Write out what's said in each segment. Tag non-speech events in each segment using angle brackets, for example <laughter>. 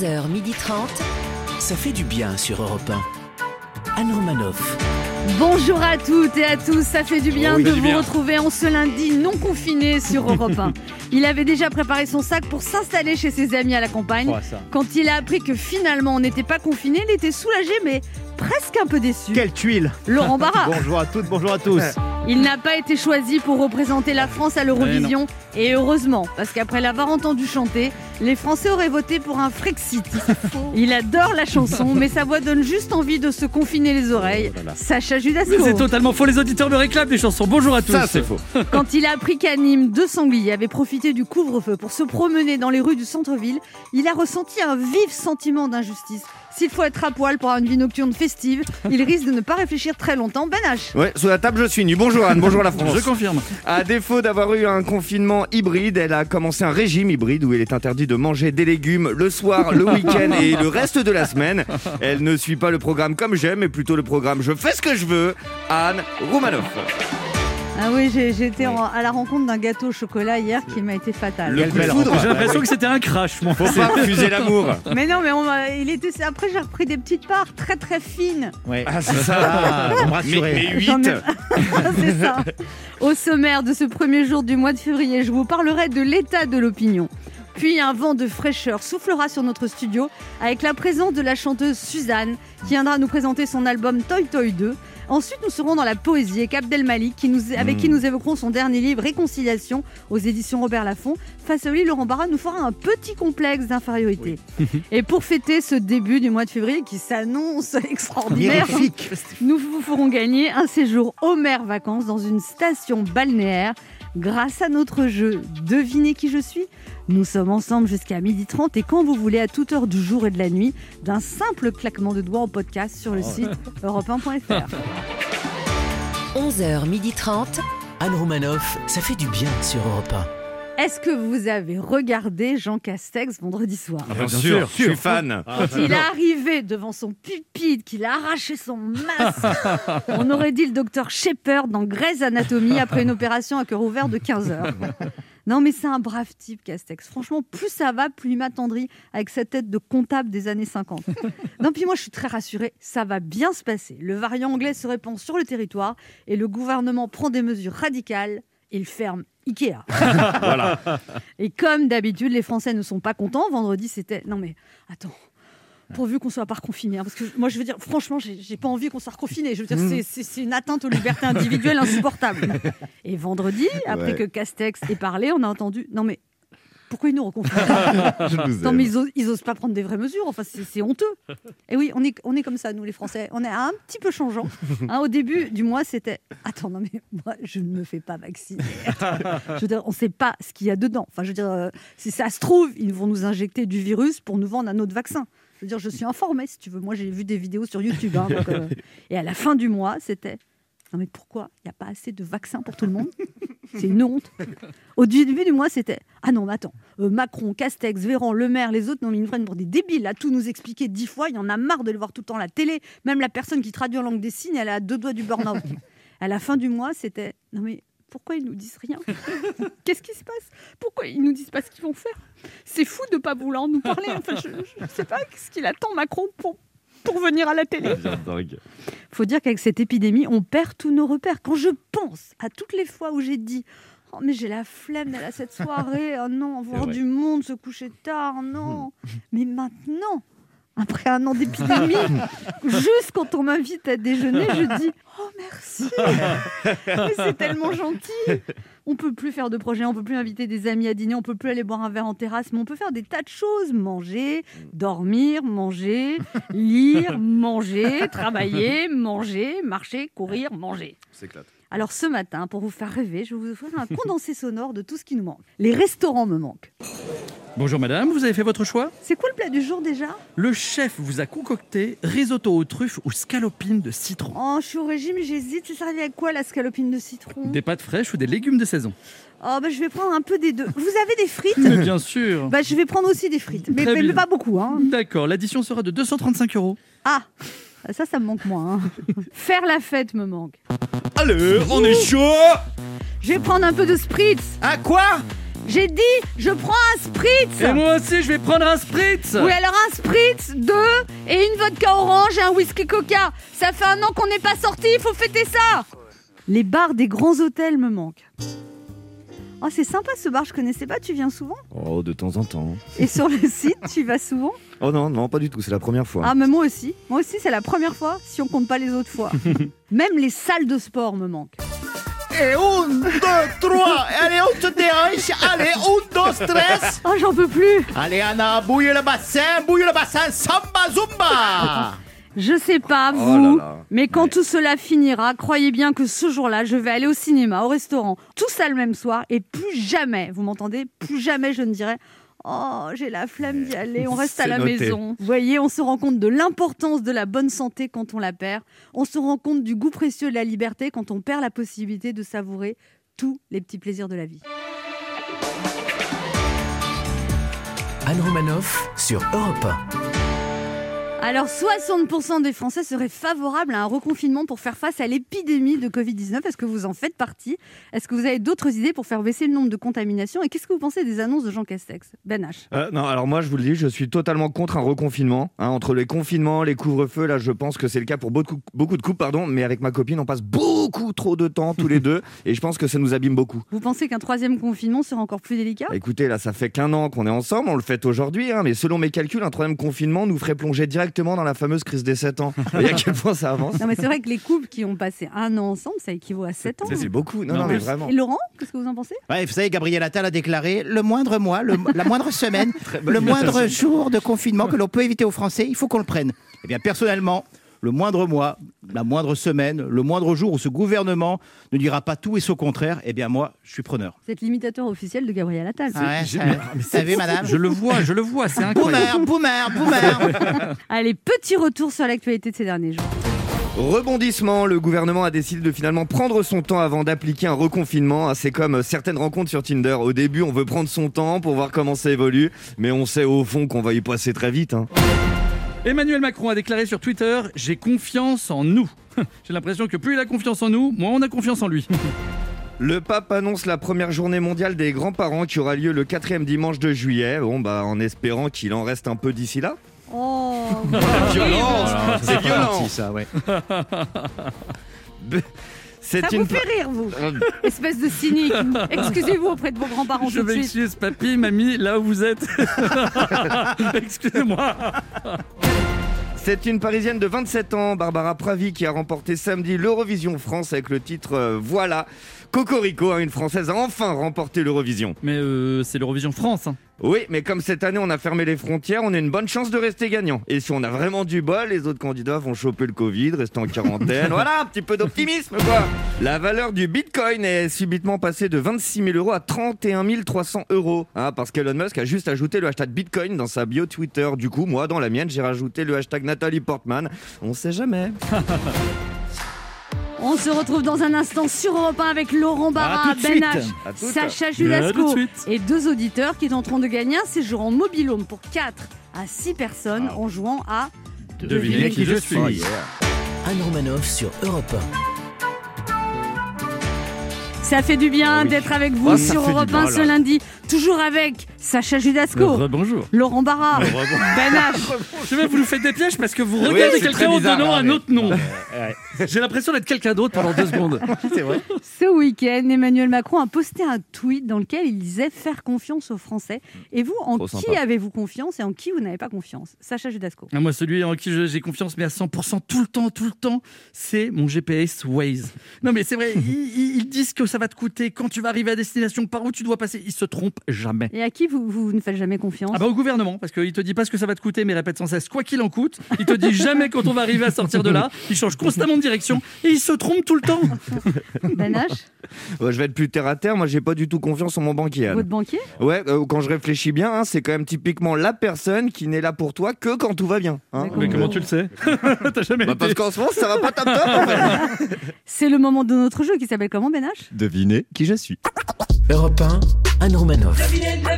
11h30. Ça fait du bien sur Europe 1. Anne Romanoff. Bonjour à toutes et à tous, ça fait du bien Oh oui, de vous bien. retrouver en ce lundi non confiné sur Europe 1. <laughs> Il avait déjà préparé son sac pour s'installer chez ses amis à la campagne. Oh. Quand il a appris que finalement on n'était pas confiné, il était soulagé mais presque un peu déçu. Quelle tuile Laurent Barra, <laughs> Bonjour à toutes, bonjour à tous. <laughs> il n'a pas été choisi pour représenter la France à l'Eurovision et heureusement parce qu'après l'avoir entendu chanter, les Français auraient voté pour un Frexit. <laughs> Il adore la chanson mais sa voix donne juste envie de se confiner les oreilles. Oh là là. Sacha Judasco. Mais c'est totalement faux, les auditeurs me réclament des chansons. Bonjour à tous. Ça, c'est faux. <laughs> Quand il a appris qu'à Nîmes, deux sangliers avaient profité du couvre-feu pour se promener dans les rues du centre-ville, il a ressenti un vif sentiment d'injustice. S'il faut être à poil pour avoir une vie nocturne festive, il risque de ne pas réfléchir très longtemps. Ben H. Ouais, sous la table, je suis nu. Bonjour Anne, bonjour la France. Je confirme. À défaut d'avoir eu un confinement hybride, elle a commencé un régime hybride où il est interdit de manger des légumes le soir, le week-end et le reste de la semaine. Elle ne suit pas le programme comme j'aime, mais plutôt le programme Je fais ce que je veux. Anne Roumanoff. Ah oui, j'ai j'ai été en- à la rencontre d'un gâteau au chocolat hier qui m'a été fatal. Le coup de foudre. J'ai l'impression que c'était un crash, moi. Faut pas refuser l'amour. <laughs> Mais non, mais on il était. Après, j'ai repris des petites parts très très fines. Ah, c'est ça. mais, mais J'en ai- 8. <laughs> C'est ça. Au sommaire de ce premier jour du mois de février, je vous parlerai de l'état de l'opinion. Puis un vent de fraîcheur soufflera sur notre studio avec la présence de la chanteuse Suzanne qui viendra nous présenter son album Toy Toy 2. Ensuite, nous serons dans la poésie avec Abdel Malik, qui nous, avec qui nous évoquerons son dernier livre Réconciliation aux éditions Robert Laffont. Face à lui, Laurent Barra nous fera un petit complexe d'infériorité. Et pour fêter ce début du mois de février qui s'annonce <laughs> extraordinaire, nous vous ferons gagner un séjour au mer vacances dans une station balnéaire grâce à notre jeu Devinez qui je suis. Nous sommes ensemble jusqu'à 12h30 et quand vous voulez à toute heure du jour et de la nuit, d'un simple claquement de doigts en podcast sur le site <laughs> europe1.fr. 11h30. Anne Romanoff, ça fait du bien sur Europe Est-ce que vous avez regardé Jean Castex vendredi soir Ah, Bien Bien sûr, sûr. je suis fan. Il est arrivé devant son pupitre, qu'il a arraché son masque. <laughs> On aurait dit le docteur Shepard dans Grey's Anatomy après une opération à cœur ouvert de 15 heures. Non, mais c'est un brave type, Castex. Franchement, plus ça va, plus il m'attendrit avec sa tête de comptable des années 50. Non, puis moi, je suis très rassurée. Ça va bien se passer. Le variant anglais se répand sur le territoire et le gouvernement prend des mesures radicales. Il ferme Ikea. <laughs> Voilà. Et comme d'habitude, les Français ne sont pas contents. Vendredi, c'était. Non, mais attends. Pourvu qu'on soit pas reconfiné. hein, parce que moi, je veux dire, franchement, j'ai pas envie qu'on soit reconfiné. Je veux dire, c'est- c'est c'est une atteinte aux libertés individuelles insupportable. <laughs> Et vendredi, après Ouais. que Castex ait parlé, on a entendu. Non, mais pourquoi ils nous reconfinent <laughs> Je vous Non, aime. mais ils osent, ils osent pas prendre des vraies mesures. Enfin, c'est c'est honteux. Et oui, on est, on est comme ça, nous, les Français. On est un petit peu changeant. Hein, au début du mois, c'était Attends, non, mais moi, je ne me fais pas vacciner. je veux dire, on ne sait pas ce qu'il y a dedans. Enfin, je veux dire, euh, si ça se trouve, ils vont nous injecter du virus pour nous vendre un autre vaccin. Je veux dire, je suis informée, si tu veux. Moi, j'ai vu des vidéos sur YouTube. hein, donc, euh, <laughs> et à la fin du mois, c'était Non, mais pourquoi il n'y a pas assez de vaccins pour tout le monde? C'est une honte. Au début du mois, c'était Ah non, mais attends, euh, Macron, Castex, Véran, Le Maire, les autres, non, mais ils nous prennent pour des débiles. À tout nous expliquer dix fois, il y en a marre de le voir tout le temps à la télé. Même la personne qui traduit en langue des signes, elle a deux doigts du burn-out. à la fin du mois, c'était Non, mais pourquoi ils nous disent rien? Qu'est-ce qui se passe? Pourquoi ils nous disent pas ce qu'ils vont faire? C'est fou de pas vouloir nous parler. Enfin, je ne sais pas ce qu'il attend Macron? Pour, pour venir à la télé. <laughs> faut dire qu'avec cette épidémie, on perd tous nos repères. Quand je pense à toutes les fois où j'ai dit Oh, mais j'ai la flemme d'aller à cette soirée, oh non, voir du monde, se coucher tard, non. Mais maintenant, après un an d'épidémie, <laughs> juste quand on m'invite à déjeuner, je dis Oh merci <laughs> Mais c'est tellement gentil On peut plus faire de projets, on peut plus inviter des amis à dîner, on peut plus aller boire un verre en terrasse, mais on peut faire des tas de choses manger, dormir, manger, <laughs> lire, manger, travailler, manger, marcher, courir, manger. C'est éclate. Alors ce matin, pour vous faire rêver, je vais vous offrir un <laughs> condensé sonore de tout ce qui nous manque. Les restaurants me manquent. Bonjour madame, vous avez fait votre choix? C'est quoi le plat du jour déjà? Le chef vous a concocté risotto aux truffes ou scalopines de citron. Oh, je suis au régime, j'hésite. C'est servi avec quoi la scalopine de citron? Des pâtes fraîches ou des légumes de saison Oh, bah je vais prendre un peu des deux. Vous avez des frites? Mais bien sûr Bah je vais prendre aussi des frites. Mais, mais pas beaucoup, hein. D'accord, l'addition sera de 235 euros. Ah ça, ça me manque moins. hein. <laughs> Faire la fête me manque. Allez, on est chaud Je vais prendre un peu de spritz. Ah quoi? J'ai dit, je prends un spritz Et moi aussi, je vais prendre un spritz Oui, alors un spritz, deux, et une vodka orange et un whisky coca. Ça fait un an qu'on n'est pas sorti, il faut fêter ça Les bars des grands hôtels me manquent. Oh, c'est sympa ce bar, je connaissais pas, tu viens souvent Oh, de temps en temps. Et sur le <laughs> site, tu vas souvent Oh non, non, pas du tout, c'est la première fois. Ah, mais moi aussi. Moi aussi, c'est la première fois, si on compte pas les autres fois. <laughs> Même les salles de sport me manquent. Et un, deux, trois. Allez, on te dérange. Allez, un, deux, stress. Oh, j'en peux plus Allez, Anna, bouille le bassin, bouille le bassin, samba zumba. Je sais pas, Oh vous, là là. mais quand tout cela finira, croyez bien que ce jour-là, je vais aller au cinéma, au restaurant, tout ça le même soir, et plus jamais, vous m'entendez, plus jamais je ne dirai Oh, j'ai la flemme d'y aller, on reste à la noté. maison. Vous voyez, on se rend compte de l'importance de la bonne santé quand on la perd. On se rend compte du goût précieux de la liberté quand on perd la possibilité de savourer tous les petits plaisirs de la vie. Anne Romanoff sur Europe Alors, 60% des Français seraient favorables à un reconfinement pour faire face à l'épidémie de Covid-19. Est-ce que vous en faites partie? Est-ce que vous avez d'autres idées pour faire baisser le nombre de contaminations? Et qu'est-ce que vous pensez des annonces de Jean Castex? Ben. Euh, non, alors moi je vous le dis, je suis totalement contre un reconfinement. hein. entre les confinements, les couvre-feux, là je pense que c'est le cas pour beaucoup, beaucoup de couples, pardon, mais avec ma copine on passe beaucoup trop de temps tous les deux <laughs> et je pense que ça nous abîme beaucoup. Vous pensez qu'un troisième confinement sera encore plus délicat? Écoutez, là ça fait qu'un an qu'on est ensemble, on le fait aujourd'hui, hein, mais selon mes calculs, un troisième confinement nous ferait plonger directement dans la fameuse crise des 7 ans. Vous voyez à <laughs> quel point ça avance? Non, mais c'est vrai que les couples qui ont passé un an ensemble, ça équivaut à 7 ans. Ça, C'est beaucoup, non, Non, non, mais mais- vraiment. Et Laurent, qu'est-ce que vous en pensez? Ouais, vous savez, Gabriel Attal a déclaré le moindre mois, le- la moindre semaine, <laughs> le moindre jour de confinement que l'on peut éviter aux Français, il faut qu'on le prenne. Eh bien, personnellement, le moindre mois, la moindre semaine, le moindre jour où ce gouvernement ne dira pas tout et son contraire, eh bien, moi, je suis preneur. Êtes l'imitateur officiel de Gabriel Attal. Ah ouais, euh, vous savez, madame Je le vois, je le vois, c'est incroyable. Boomer, boomer, boomer <laughs> Allez, petit retour sur l'actualité de ces derniers jours. Rebondissement, le gouvernement a décidé de finalement prendre son temps avant d'appliquer un reconfinement. Ah, C'est comme certaines rencontres sur Tinder. Au début, on veut prendre son temps pour voir comment ça évolue, mais on sait au fond qu'on va y passer très vite. hein. Emmanuel Macron a déclaré sur Twitter J'ai confiance en nous. <laughs> J'ai l'impression que plus il a confiance en nous, moins on a confiance en lui. <laughs> Le pape annonce la première journée mondiale des grands-parents qui aura lieu le quatrième dimanche de juillet. Bon, bah, en espérant qu'il en reste un peu d'ici là. Oh, <laughs> Violence C'est violent ça, ouais. C'est ça une... vous fait rire, vous Espèce de cynique. Excusez-vous auprès de vos grands-parents Je m'excuse, papy, mamie, là où vous êtes. <laughs> Excusez-moi. C'est une Parisienne de 27 ans, Barbara Pravi, qui a remporté samedi l'Eurovision France avec le titre euh, Voilà. Cocorico, hein, une Française a enfin remporté l'Eurovision. Mais euh, c'est l'Eurovision France. hein. Oui, mais comme cette année on a fermé les frontières, on a une bonne chance de rester gagnant. Et si on a vraiment du bol, les autres candidats vont choper le Covid, rester en quarantaine. <laughs> voilà, un petit peu d'optimisme quoi. La valeur du Bitcoin est subitement passée de 26 000 euros à 31 300 euros. Hein, parce qu'Elon Musk a juste ajouté le hashtag Bitcoin dans sa bio Twitter. Du coup, moi, dans la mienne, j'ai rajouté le hashtag Nathalie Portman. On sait jamais. <laughs> On se retrouve dans un instant sur Europe 1 avec Laurent Barra, Ben. H. Sacha suite. et deux auditeurs qui tenteront de gagner un séjour en mobilhome pour 4 à 6 personnes en jouant à Devinez qui je suis. Anne Romanoff sur Europe Ça fait du bien Ah oui. d'être avec vous Ah, ça sur Europe bien, 1 là. ce lundi, toujours avec Sacha Judasco, Bonjour. Laurent Barra, Ben H. <laughs> Je sais pas, vous nous faites des pièges parce que vous Oui, regardez c'est quelqu'un en bizarre, donnant hein, un mais- autre nom. J'ai l'impression d'être quelqu'un d'autre pendant deux secondes. <laughs> C'est vrai. Ce week-end, Emmanuel Macron a posté un tweet dans lequel il disait faire confiance aux Français. Et vous, en Trop qui sympa. avez-vous confiance et en qui vous n'avez pas confiance? Sacha Judasco. Ah, Moi, celui en qui je- j'ai confiance, mais à 100% tout le temps, tout le temps, c'est mon GPS Waze. Non, mais c'est vrai, <laughs> ils, ils- ils disent que ça va te coûter quand tu vas arriver à destination, par où tu dois passer. Ils se trompent jamais. Et à qui vous, vous ne faites jamais confiance Ah bah au gouvernement, parce qu'il te dit pas ce que ça va te coûter, mais répète sans cesse quoi qu'il en coûte. Il te dit jamais quand on va arriver à sortir de là. Il change constamment de direction et il se trompe tout le temps. <laughs> Ben H, Ouais, je vais être plus terre à terre. Moi, j'ai pas du tout confiance en mon banquier. Anne. votre banquier? Ouais, euh, quand je réfléchis bien, hein, c'est quand même typiquement la personne qui n'est là pour toi que quand tout va bien. hein. Mais comment tu le sais? <laughs> T'as jamais Bah, été. parce qu'en ce moment, ça va pas top top. en fait. <laughs> C'est le moment de notre jeu qui s'appelle comment Ben H? Devinez qui je suis. Europe 1, Anne Romanoff. Le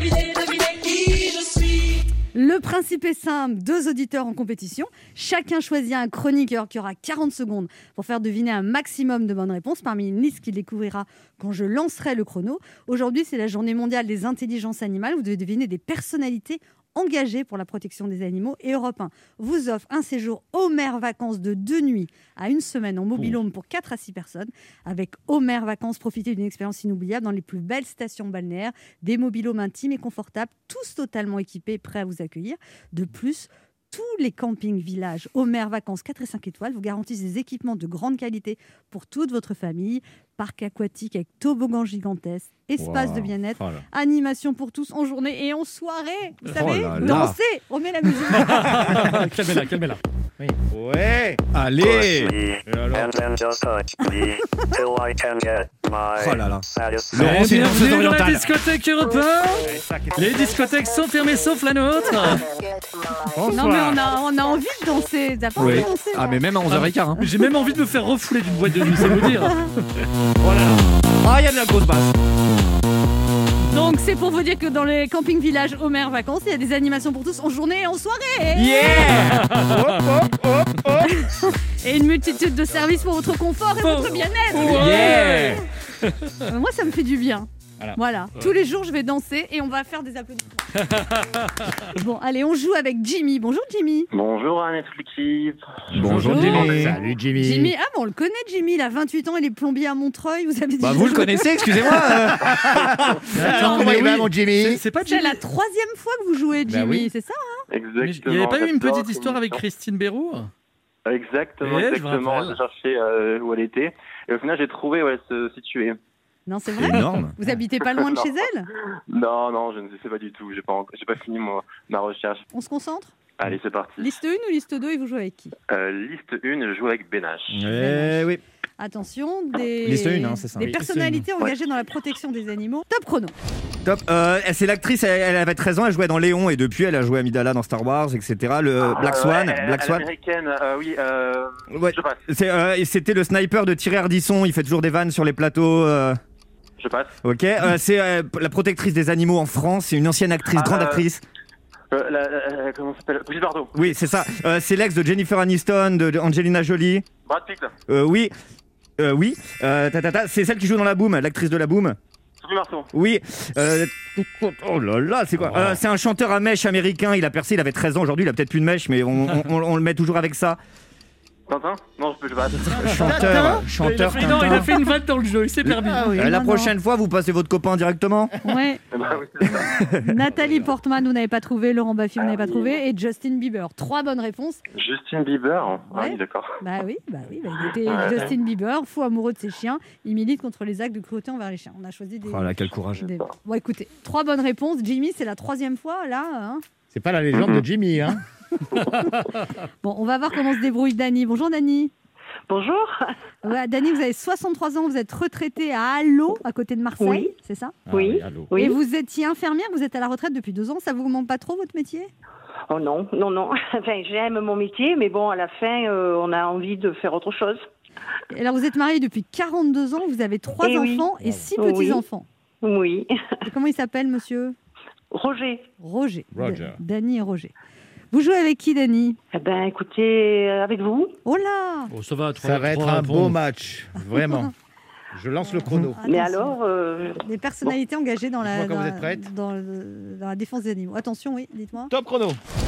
Le principe est simple, deux auditeurs en compétition. Chacun choisit un chroniqueur qui aura 40 secondes pour faire deviner un maximum de bonnes réponses parmi une liste qu'il découvrira quand je lancerai le chrono. Aujourd'hui, c'est la journée mondiale des intelligences animales. Vous devez deviner des personnalités engagées pour la protection des animaux. Et Europe 1 vous offre un séjour Homer Vacances de deux nuits à une semaine en mobilhome pour 4 à 6 personnes. Avec Homer Vacances, profitez d'une expérience inoubliable dans les plus belles stations balnéaires, des mobilhomes intimes et confortables, tous totalement équipés, prêts à vous accueillir. De plus, tous les campings villages Homer Vacances 4 et 5 étoiles vous garantissent des équipements de grande qualité pour toute votre famille. Parc aquatique avec toboggan gigantesque, espace de bien-être, Oh animation pour tous en journée et en soirée. Vous Oh savez, là. danser, on met la musique. <laughs> calmez-la, calmez-la. Ouais. Allez <laughs> Oh là là. Laurent, c'est une danseuse Bienvenue dans la orientale. discothèque Europe 1. Les discothèques sont fermées sauf la nôtre. non mais on a, on a envie de danser. T'as pas envie Oui. de danser Ah, mais même à 11h15. Hein. J'ai même envie de me faire refouler d'une boîte de nuit, c'est vous dire. Ah, il y a de la grosse basse. Donc c'est pour vous dire que dans les campings villages Homer Vacances, il y a des animations pour tous en journée et en soirée. Yeah <laughs> Et une multitude de services pour votre confort et votre bien-être. Yeah Moi, ça me fait du bien. Voilà. Voilà. Tous les jours, je vais danser et on va faire des applaudissements. <laughs> bon, allez, on joue avec Jimmy. Bonjour, Jimmy. Bonjour à l'équipe. Bonjour Bonjour. Jimmy. Salut Jimmy. Jimmy, ah bon, on le connaît, Jimmy. Il a 28 ans, il est plombier à Montreuil. Vous avez Bah, déjà vous le connaissez, excusez-moi. <laughs> euh. Comment il va mon Jimmy C'est- pas Jimmy. la troisième fois que vous jouez, Bah Jimmy, oui. c'est ça Exactement. Il n'y avait pas eu une petite histoire avec. Christine Bérou Exactement, Eh, je me exactement. J'ai cherché euh, où elle était. Et au final, j'ai trouvé où elle se situait. Non, c'est vrai Énorme. Vous habitez pas loin de chez elle Non, non, je ne sais pas du tout. J'ai pas, j'ai pas fini mon- ma recherche. On se concentre Allez, c'est parti. Liste 1 ou liste 2 et vous jouez avec qui Euh, liste 1, je joue avec Benache. Eh oui. Attention, des, Liste une, hein, c'est ça. des Oui, personnalités engagées dans la protection des animaux. Top chrono. Top. Euh, c'est l'actrice, elle, elle avait 13 ans, elle jouait dans Léon et depuis elle a joué Amidala dans Star Wars, etc. Le Ah, Black Swan. Black Swan. américaine, euh, oui, euh, Ouais. je passe. C'est, euh, et C'était le sniper de Thierry Ardisson, il fait toujours des vannes sur les plateaux. euh, Je passe. Ok, Euh, c'est euh, la protectrice des animaux en France, c'est une ancienne actrice, Ah, grande euh, actrice. Euh, la- la- comment ça s'appelle Brigitte Bardot. Oui, c'est ça. Euh, c'est l'ex de Jennifer Aniston, de, de Angelina Jolie. Brad Pitt. Euh, oui, Euh, oui. Euh, ta, ta, ta, c'est celle qui joue dans la Boom, l'actrice de la Boom. Sophie Marceau. Oui. Euh, oh là là, c'est quoi Euh, C'est un chanteur à mèche américain. Il a percé, il avait 13 ans aujourd'hui. Il a peut-être plus de mèche, mais on, on- on- on le met toujours avec ça. Tintin Non, je peux, passe. Chanteur, Il a, chanteur. fait, non, il a fait une vanne dans le jeu, il s'est permis. Ah oui. Euh, la Non, prochaine fois, vous passez votre copain directement. Ouais. Bah <laughs> oui, c'est ça. <laughs> Nathalie Portman, vous n'avez pas trouvé. Laurent Baffy, vous Ah n'avez pas oui. trouvé. Et Justin Bieber. Trois bonnes réponses. Justin Bieber. Ah Ouais. oui, d'accord. Bah oui, bah oui. bah il était Ouais. Justin Bieber, fou amoureux de ses chiens. Il milite contre les actes de cruauté envers les chiens. On a choisi des. Oh là, quel courage. des- Bon, écoutez, trois bonnes réponses. Jimmy, c'est la troisième fois là. hein. C'est pas la légende de Jimmy, hein <laughs> Bon, on va voir comment se débrouille Dany. Bonjour Dany. Bonjour. Ouais, Dany, vous avez 63 ans, vous êtes retraité à Allo, à côté de Marseille, Oui. c'est ça Oui. Ah allô. Oui. Et vous étiez infirmière, vous êtes à la retraite depuis deux ans, ça vous manque pas trop votre métier? Oh non, non, non. <laughs> Enfin, j'aime mon métier, mais bon, à la fin, euh, on a envie de faire autre chose. Et Alors vous êtes marié depuis 42 ans, vous avez trois Eh oui. enfants et six Oui. petits-enfants. Oui. Et comment il s'appelle monsieur? Roger. Roger. Roger. Da- Dany et Roger. Vous jouez avec qui Dany? Eh ben, écoutez, euh, avec vous. Oh là Oh, ça va, trois- Ça va être trois un réponses. beau match, vraiment. <laughs> Je lance le chrono. Mais Attention. alors, euh, Des personnalités engagées dans la, Dites-moi quand dans, vous la- êtes prête. dans le- dans la défense des animaux. Attention, oui, dites-moi. Top chrono.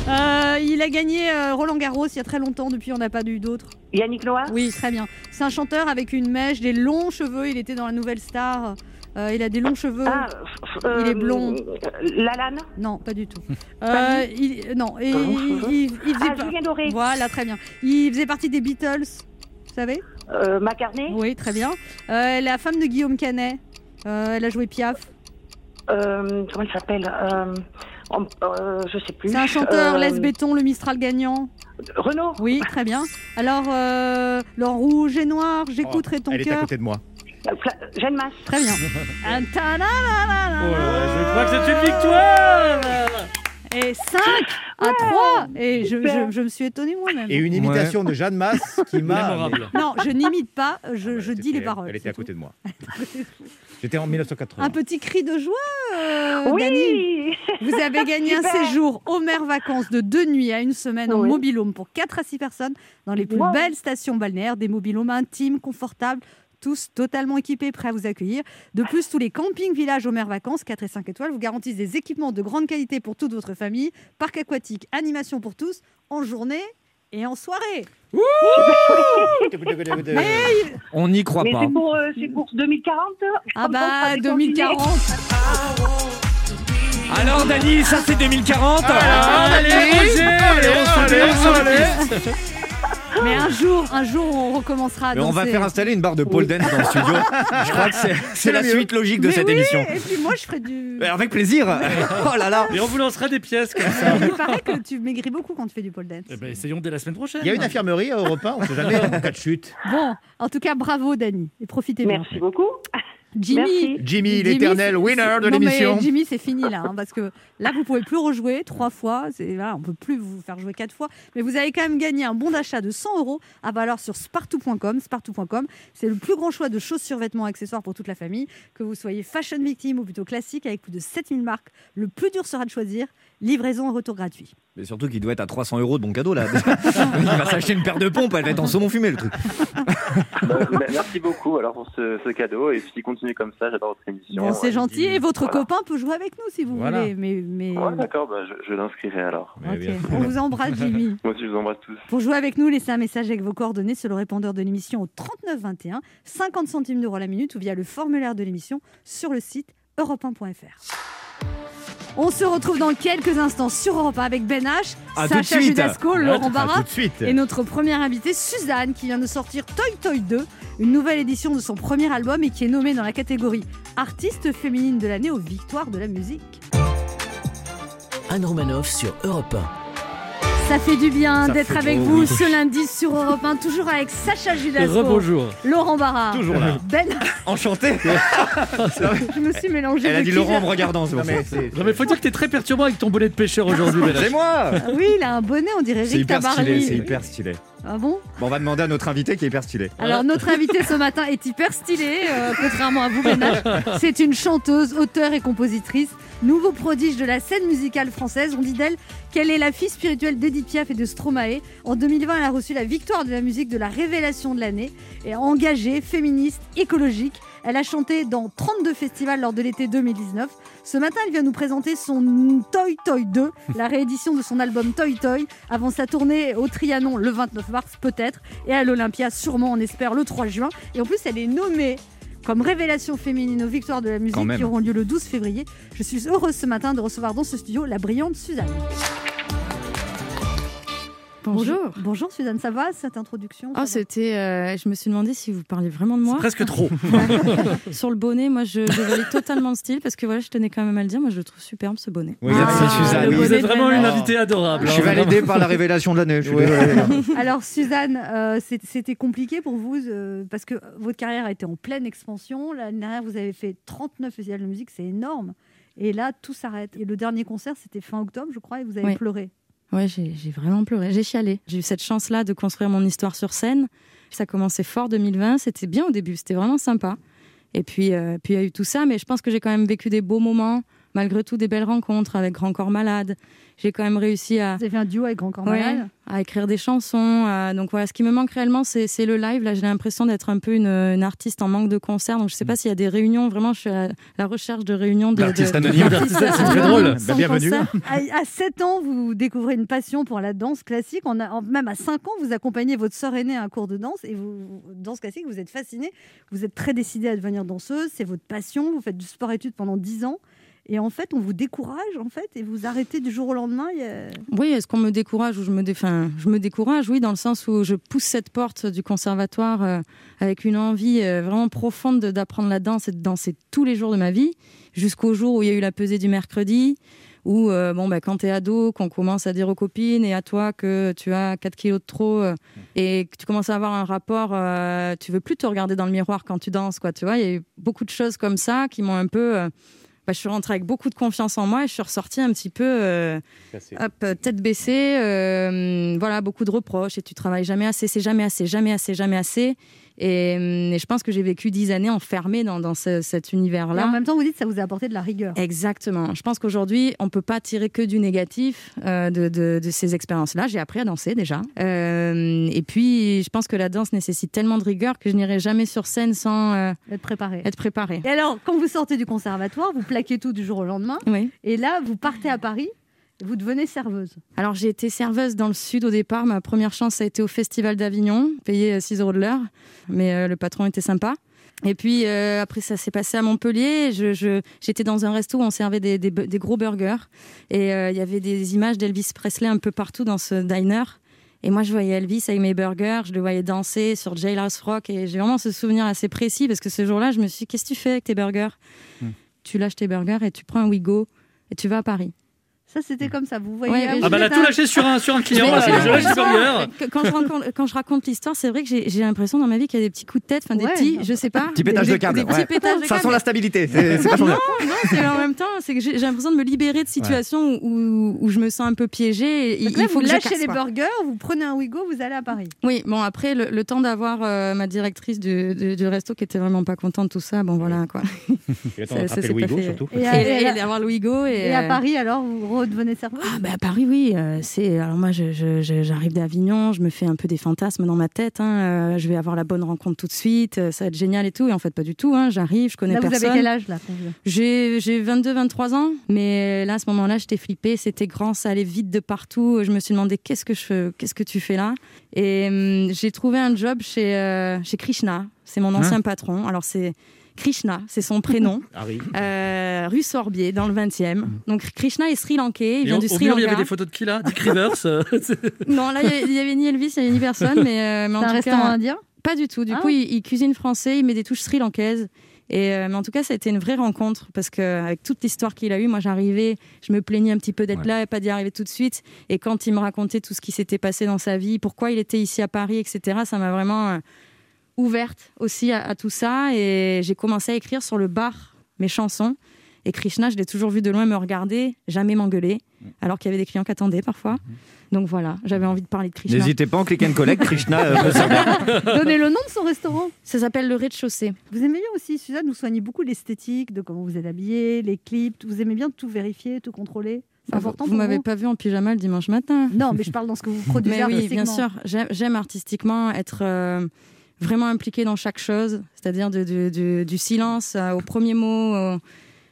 Euh, il a gagné euh, Roland Garros il y a très longtemps, depuis on n'a pas eu d'autres. Yannick Noah? Oui, très bien. C'est un chanteur avec une mèche, des longs cheveux. Il était dans la Nouvelle Star. Euh, il a des longs cheveux. Ah, Il est euh, blond. Lalanne Non, pas du tout. <laughs> Pas Euh, il, non, et, il, cheveux. il- il faisait Ah, pas- Julien Doré. Voilà, très bien. Il faisait partie des Beatles. Vous savez Euh, McCartney Oui, très bien. Euh, la femme de Guillaume Canet. Euh, elle a joué Piaf. Euh, Comment il s'appelle euh, euh, Je sais plus. C'est un chanteur, Euh, laisse béton, le Mistral gagnant. Renaud Oui, très bien. Alors, euh, le rouge et noir, j'écouterai ton Elle est à cœur. côté de moi. Jeanne Masse. Très bien. <laughs> Ah, je crois que c'est une victoire Et 5 à 3 Et je, je- je me suis étonnée moi-même. Et une imitation de Jeanne Masse qui m'a. <laughs> Mémorable. Non, je n'imite pas, je, mais- je Elle dis les paroles. Elle était à côté de moi. <laughs> J'étais en 1980. Un petit cri de joie, euh, Oui Dani. Vous avez gagné un Super. séjour aux mers vacances de deux nuits à une semaine en Oui. mobilhome pour 4 à 6 personnes dans les plus Wow. belles stations balnéaires, des mobilhomes intimes, confortables, tous totalement équipés, prêts à vous accueillir. De plus, tous les campings villages aux mers vacances, 4 et 5 étoiles, vous garantissent des équipements de grande qualité pour toute votre famille, parc aquatique, animation pour tous, en journée et en soirée. <laughs> On n'y croit Mais pas. c'est pour, euh, c'est pour 2040 Ah bah serai confinée. 2040 Alors, Dani, ça c'est 2040 allez, allez, on se met, on se met. Mais un jour, un jour, on recommencera à Mais on va faire installer une barre de pole dance dans le studio. <laughs> Je crois que c'est- la mieux. suite logique de Mais cette oui, émission. Et puis moi, je ferai du. Mais Avec plaisir. <laughs> Oh là là. Et on vous lancera des pièces comme ça. Il paraît que tu maigris beaucoup quand tu fais du pole dance. Eh ben, essayons dès la semaine prochaine. Il y a une infirmerie à Europe 1, on ne sait jamais en <laughs> cas de chute. Bon, en tout cas, bravo Dani. Et profitez bien. Merci beaucoup. Jimmy. Merci. Jimmy, Jimmy, l'éternel winner de l'émission. Jimmy, c'est fini là, hein, parce que là, vous pouvez plus rejouer trois fois. Voilà, on peut plus vous faire jouer quatre fois. Mais vous avez quand même gagné un bon d'achat de 100 euros à valeur sur spartou.com. Spartou.com, c'est le plus grand choix de chaussures, vêtements, accessoires pour toute la famille. Que vous soyez fashion victime ou plutôt classique, avec plus de 7000 marques, le plus dur sera de choisir. Livraison et retour gratuit. Mais surtout qu'il doit être à 300 euros de bon cadeau là. <laughs> Il va s'acheter une paire de pompes, elle va être en saumon fumé le truc. Bah, bah, merci beaucoup alors pour ce, ce cadeau et puis continuez comme ça, j'adore votre émission. Bon, c'est gentil. Et votre Voilà. copain peut jouer avec nous si vous Voilà. voulez. Mais, mais... Ouais, d'accord, bah, je, je l'inscrirai alors. On vous embrasse, Jimmy. <laughs> Moi aussi, je vous embrasse tous. Pour jouer avec nous, laissez un message avec vos coordonnées sur le répondeur de l'émission au 39 21, 50 centimes d'euros la minute ou via le formulaire de l'émission sur le site europe1.fr. On se retrouve dans quelques instants sur Europe 1 avec Ben H, À Sacha. Judasco, Laurent Barra et notre première invitée Suzanne qui vient de sortir Toy Toy 2, une nouvelle édition de son premier album et qui est nommée dans la catégorie artiste féminine de l'année aux victoires de la musique. Anne Romanoff sur Europe Ça fait du bien d'être avec vous ce lundi sur Europe 1, toujours avec Sacha Judasco, Rebonjour. Laurent Barra, Toujours là. Ben. Enchanté. <laughs> Je me suis mélangée. Elle a dit Laurent en me regardant. c'est Non, mais Non, faut dire que t'es très perturbant avec ton bonnet de pêcheur aujourd'hui. <laughs> C'est moi. Oui, il a un bonnet, on dirait Rick Tabarly. c'est hyper stylé. Ah bon Bon, on va demander à notre invité qui est hyper stylé. Alors notre invité ce matin est hyper stylée, euh, contrairement à vous, H. C'est une chanteuse, auteure et compositrice, nouveau prodige de la scène musicale française. On dit d'elle qu'elle est la fille spirituelle d'Edith Piaf et de Stromae. En 2020, elle a reçu la victoire de la musique de la révélation de l'année. Et engagée, féministe, écologique, elle a chanté dans 32 festivals lors de l'été 2019. Ce matin, elle vient nous présenter son Toy Toy 2, la réédition de son album Toy Toy, avant sa tournée au Trianon le 29 mars peut-être, et à l'Olympia sûrement, on espère, le 3 juin. Et en plus, elle est nommée comme révélation féminine aux victoires de la musique qui auront lieu le 12 février. Je suis heureuse ce matin de recevoir dans ce studio la brillante Suzanne. Bonjour. Bonjour Suzanne, ça va cette introduction Oh, va c'était. euh, je me suis demandé si vous parliez vraiment de moi. Presque trop. <laughs> Sur le bonnet, moi, je, je valide totalement le style parce que voilà, je tenais quand même à le dire. Moi, je le trouve superbe ce bonnet. Oui, Ah, merci Suzanne. Vous êtes vraiment une invitée adorable. Je suis hein, validé par la révélation de l'année. suis Ouais. désolé. <laughs> Alors Suzanne, euh, c'était compliqué pour vous euh, parce que votre carrière a été en pleine expansion. L'année dernière, vous avez fait 39 festivals de musique, c'est énorme. Et là, tout s'arrête. Et le dernier concert, c'était fin octobre, je crois, et vous avez Oui. pleuré. Ouais, j'ai vraiment pleuré. J'ai chialé. J'ai eu cette chance-là de construire mon histoire sur scène. Ça commençait fort 2020. C'était bien au début. C'était vraiment sympa. Et puis, euh, puis il y a eu tout ça. Mais je pense que j'ai quand même vécu des beaux moments. Malgré tout, des belles rencontres avec Grand Corps Malade. J'ai quand même réussi à. Vous avez fait un duo avec Grand Corps Ouais, Malade? à écrire des chansons. à- Donc voilà, ce qui me manque réellement, c'est le live. Là, j'ai l'impression d'être un peu une, une artiste en manque de concert. Donc je sais pas s'il y a des réunions. Vraiment, je suis à la recherche de réunions de. L'artiste de- anonyme. C'est très drôle. Bah, bienvenue. À, à 7 ans, vous découvrez une passion pour la danse classique. On a, en- même à 5 ans, vous accompagnez votre sœur aînée à un cours de danse. Et vous, danse classique, vous êtes fascinée. Vous êtes très décidée à devenir danseuse. C'est votre passion. Vous faites du sport-études pendant 10 ans. Et en fait, on vous décourage, en fait, et vous arrêtez du jour au lendemain. Oui, est-ce qu'on me décourage ou je me, dé... enfin, je me décourage, oui, dans le sens où je pousse cette porte du conservatoire euh, avec une envie euh, vraiment profonde de- d'apprendre la danse et de danser tous les jours de ma vie, jusqu'au jour où il y a eu la pesée du mercredi, où euh, bon, bah, quand tu es ado, qu'on commence à dire aux copines et à toi que tu as 4 kilos de trop euh, et que tu commences à avoir un rapport, euh, tu veux plus te regarder dans le miroir quand tu danses, quoi, tu vois, il y a eu beaucoup de choses comme ça qui m'ont un peu... bah, je suis rentrée avec beaucoup de confiance en moi et je suis ressortie un petit peu euh, hop, euh, tête baissée, euh, voilà, beaucoup de reproches et tu travailles jamais assez, c'est jamais assez, jamais assez, jamais assez. Et, hum, et je pense que j'ai vécu dix années enfermée dans, dans ce- cet Et en univers-là. même temps, vous dites que ça vous a apporté de la rigueur. Exactement. Je pense qu'aujourd'hui, on peut pas tirer que du négatif euh, de, de- de ces expériences-là. J'ai appris à danser déjà. Euh, et puis, je pense que la danse nécessite tellement de rigueur que je n'irai jamais sur scène sans euh, Être préparé. être préparée. Et alors, quand vous sortez du conservatoire, vous plaquez tout du jour au lendemain. Oui. Et là, vous partez à Paris. Vous devenez serveuse. Alors, j'ai été serveuse dans le sud au départ. Ma première chance, ça a été au Festival d'Avignon, payé euh, 6 euros de l'heure. Mais euh, le patron était sympa. Et puis, euh, après, ça s'est passé à Montpellier. Je- je- J'étais dans un resto où on servait des, des- des gros burgers. Et euh, il y avait des images d'Elvis Presley un peu partout dans ce diner. Et moi, je voyais Elvis avec mes burgers. Je le voyais danser sur Jailhouse Rock. Et j'ai vraiment ce souvenir assez précis parce que ce jour-là, je me suis dit, qu'est-ce que tu fais avec tes burgers? Tu lâches tes burgers et tu prends un Wigo et tu vas à Paris. Ça, c'était comme ça. Vous voyez. Ouais, ah, Ah bah elle a tout lâché sur un, sur un client. Mais là, je que Quand je raconte, quand je raconte l'histoire, c'est vrai que j'ai j'ai l'impression dans ma vie qu'il y a des petits coups de tête, enfin des Ouais. petits, je sais pas. Petit pétage des, de câble. Des petits ouais. pétages de Ça sent la stabilité. C'est vachement Non, bien. non, c'est en même temps, c'est que j'ai l'impression de me libérer de situations où, où je me sens un peu piégée. et Donc il là, faut vous que lâchez les burgers, vous prenez un Wigo, vous allez à Paris. Oui, bon après le, le temps d'avoir euh, ma directrice du, du- du resto qui était vraiment pas contente de tout ça, bon voilà quoi. Et pas d'avoir le Wigo et, et à euh, Paris, alors, vous redevenez serveuse Ah bah à Paris oui, euh, c'est alors moi je- je- je- j'arrive d'Avignon, je me fais un peu des fantasmes dans ma tête, hein, euh, je vais avoir la bonne rencontre tout de suite, euh, ça va être génial et tout et en fait pas du tout, hein, j'arrive, je connais Là, vous personne. avez quel âge, là J'ai j'ai 22 23 ans, mais là à ce moment-là, j'étais flippée, c'était grand, ça allait vite de partout, je me suis demandé qu'est-ce que je qu'est-ce que tu fais là? Et hum, j'ai trouvé un job chez euh, chez Krishna, c'est mon ancien patron. Alors c'est Krishna, c'est son prénom. <laughs> Harry. Euh, rue Sorbier, dans le 20e. Donc Krishna est Sri Lankais, il Et vient au, du au Sri mur, il y Lanka. avait des photos de qui là Dick Rivers. euh, <laughs> <laughs> Non, là, il y avait- ni Elvis, il y avait ni personne, mais, euh, mais en un tout restaurant cas, indien pas du tout. Du Ah. coup, il, il cuisine français, il met des touches sri lankaises. Et, euh, mais en tout cas, ça a été une vraie rencontre parce qu'avec toute l'histoire qu'il a eue, moi j'arrivais, je me plaignais un petit peu d'être Ouais. là et pas d'y arriver tout de suite. Et quand il me racontait tout ce qui s'était passé dans sa vie, pourquoi il était ici à Paris, etc., ça m'a vraiment euh, ouverte aussi à, à tout ça. Et j'ai commencé à écrire sur le bar mes chansons. Et Krishna, je l'ai toujours vu de loin me regarder, jamais m'engueuler, alors qu'il y avait des clients qui attendaient parfois. Donc voilà, j'avais envie de parler de Krishna. N'hésitez pas en click and collect, Krishna euh, peut <laughs> servir. Donnez le nom de son restaurant. Ça s'appelle le rez-de-chaussée. Vous aimez bien aussi, Suzanne, vous soignez beaucoup l'esthétique, de comment vous êtes habillée, les clips. Vous aimez bien tout vérifier, tout contrôler C'est Ah, vous important vous m'avez pas vu en pyjama le dimanche matin. Non, mais je parle dans ce que vous produisez <laughs> Mais oui, bien sûr. J'aime- J'aime artistiquement être euh, vraiment impliquée dans chaque chose, c'est-à-dire du silence au premier mot, au-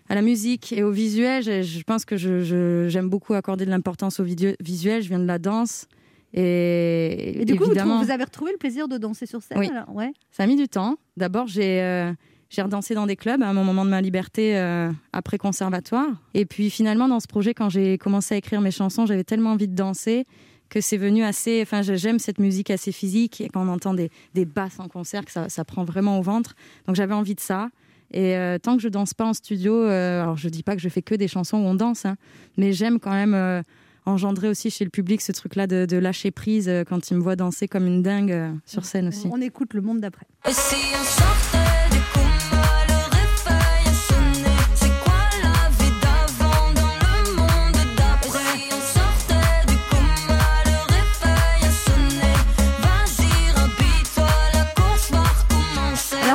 à la musique et au visuel. Je, je pense que j'aime beaucoup accorder de l'importance au visuel. Je viens de la danse. Et, Et du coup, vous, avez retrouvé le plaisir de danser sur scène Oui. alors ouais. ça a mis du temps. D'abord, j'ai euh, j'ai redansé dans des clubs à un moment de ma liberté euh, après conservatoire. Et puis finalement, dans ce projet, quand j'ai commencé à écrire mes chansons, j'avais tellement envie de danser que c'est venu assez. Enfin, je- j'aime cette musique assez physique et quand on entend des, des basses en concert, que ça, ça prend vraiment au ventre. Donc j'avais envie de ça. Et euh, tant que je danse pas en studio, euh, alors je dis pas que je fais que des chansons où on danse, hein, mais j'aime quand même euh, engendrer aussi chez le public ce truc-là de, de lâcher prise euh, quand il me voit danser comme une dingue euh, sur scène aussi. On écoute le monde d'après.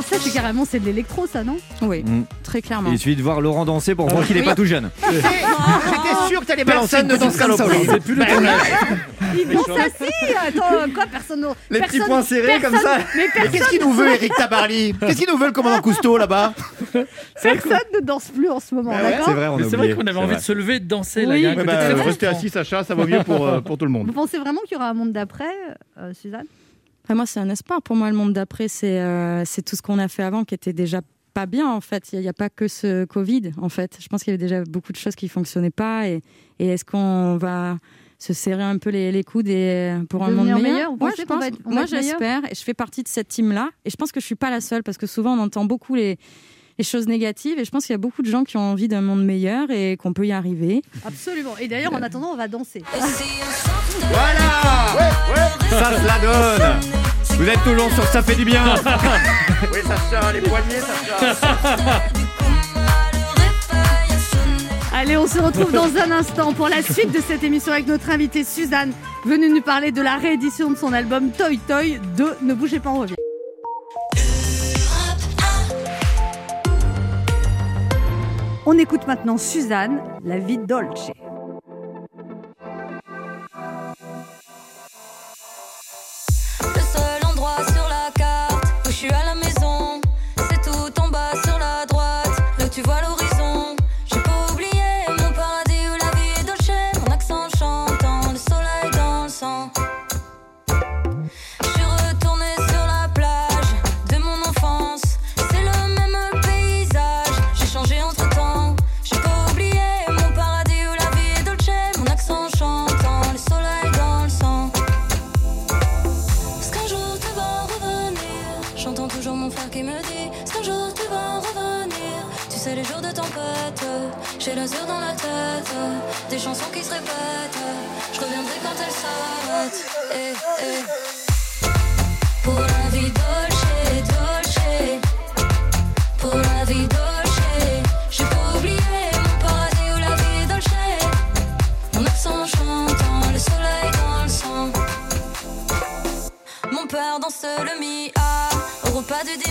Alors ça, c'est carrément c'est de l'électro, ça, non? Oui, Mm. très clairement. Il suffit de voir Laurent danser pour voir qu'il n'est pas tout jeune. <laughs> J'étais sûr que t'allais balancer Personne une ne danse comme ça saloperie. aujourd'hui. C'est plus le tournage. <laughs> Il danse assis Attends, quoi Personne... Les personne- petits poings serrés comme ça. Mais Mais personne, qu'est-ce qu'il nous veut, Eric Tabarly Qu'est-ce qu'il nous veut, le commandant Cousteau, là-bas <laughs> personne ne danse plus en ce moment, Ah d'accord? C'est vrai, on Mais a c'est vrai oublié. qu'on avait C'est envie vrai. de se lever et de danser. Là. Oui. Il y a un Ouais, côté bah, très Restez frustrant. assis, Sacha, ça va mieux pour, euh, pour tout le monde. Vous pensez vraiment qu'il y aura un monde d'après, euh, Suzanne? Enfin, moi, c'est un espoir. Pour moi, le monde d'après, c'est euh, c'est tout ce qu'on a fait avant qui était déjà pas bien, en fait. Il n'y a, pas que ce Covid, en fait. Je pense qu'il y avait déjà beaucoup de choses qui ne fonctionnaient pas. Et, et est-ce qu'on va se serrer un peu les, les coudes et, pour un monde meilleur, Ouais, je pense. va être- Moi, j'espère. Et je fais partie de cette team-là. Et je pense que je suis pas la seule parce que souvent, on entend beaucoup les les choses négatives et je pense qu'il y a beaucoup de gens qui ont envie d'un monde meilleur et qu'on peut y arriver. Absolument. Et d'ailleurs, en attendant, on va danser. Voilà Ça se la donne Vous êtes toujours sur Ça fait du bien <laughs> Oui, Sacha, les poignets, Sacha. du coma, le réveil a sonné Allez, on se retrouve dans un instant pour la suite de cette émission avec notre invitée Suzanne, venue nous parler de la réédition de son album Toy Toy 2. Ne bougez pas, on revient. On écoute maintenant Suzanne, La vie dolce. Dans la tête. Des chansons qui se répètent. Je reviendrai quand elles s'arrêtent Eh, eh. Pour la vie dolce, dolce Pour la vie dolce J'ai pas oublié mon paradis où la vie dolce Mon accent chantant, le soleil dans le sang. Mon père danse le mi-a au repas du dimanche.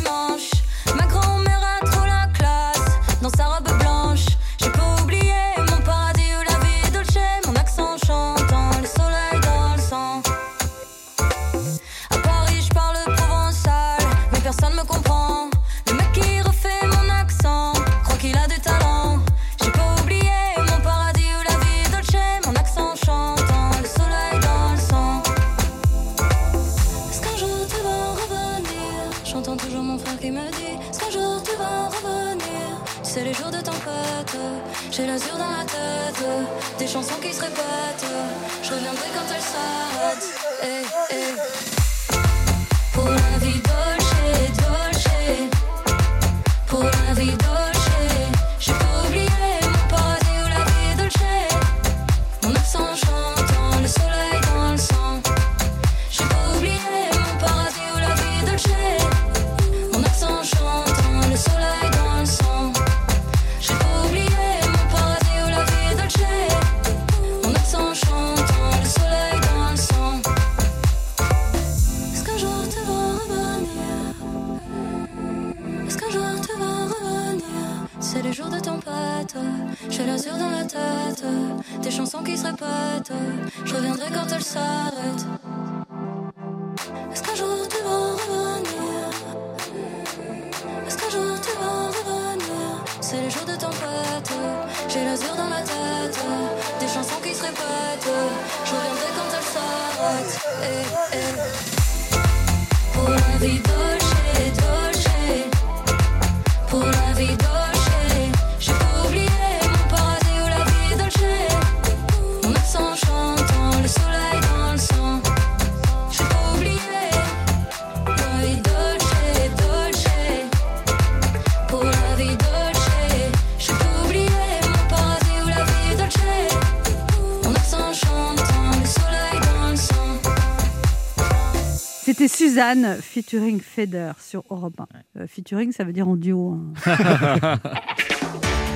C'était Suzanne featuring Feder sur Europe 1. Euh, featuring, ça veut dire en duo. hein. <laughs>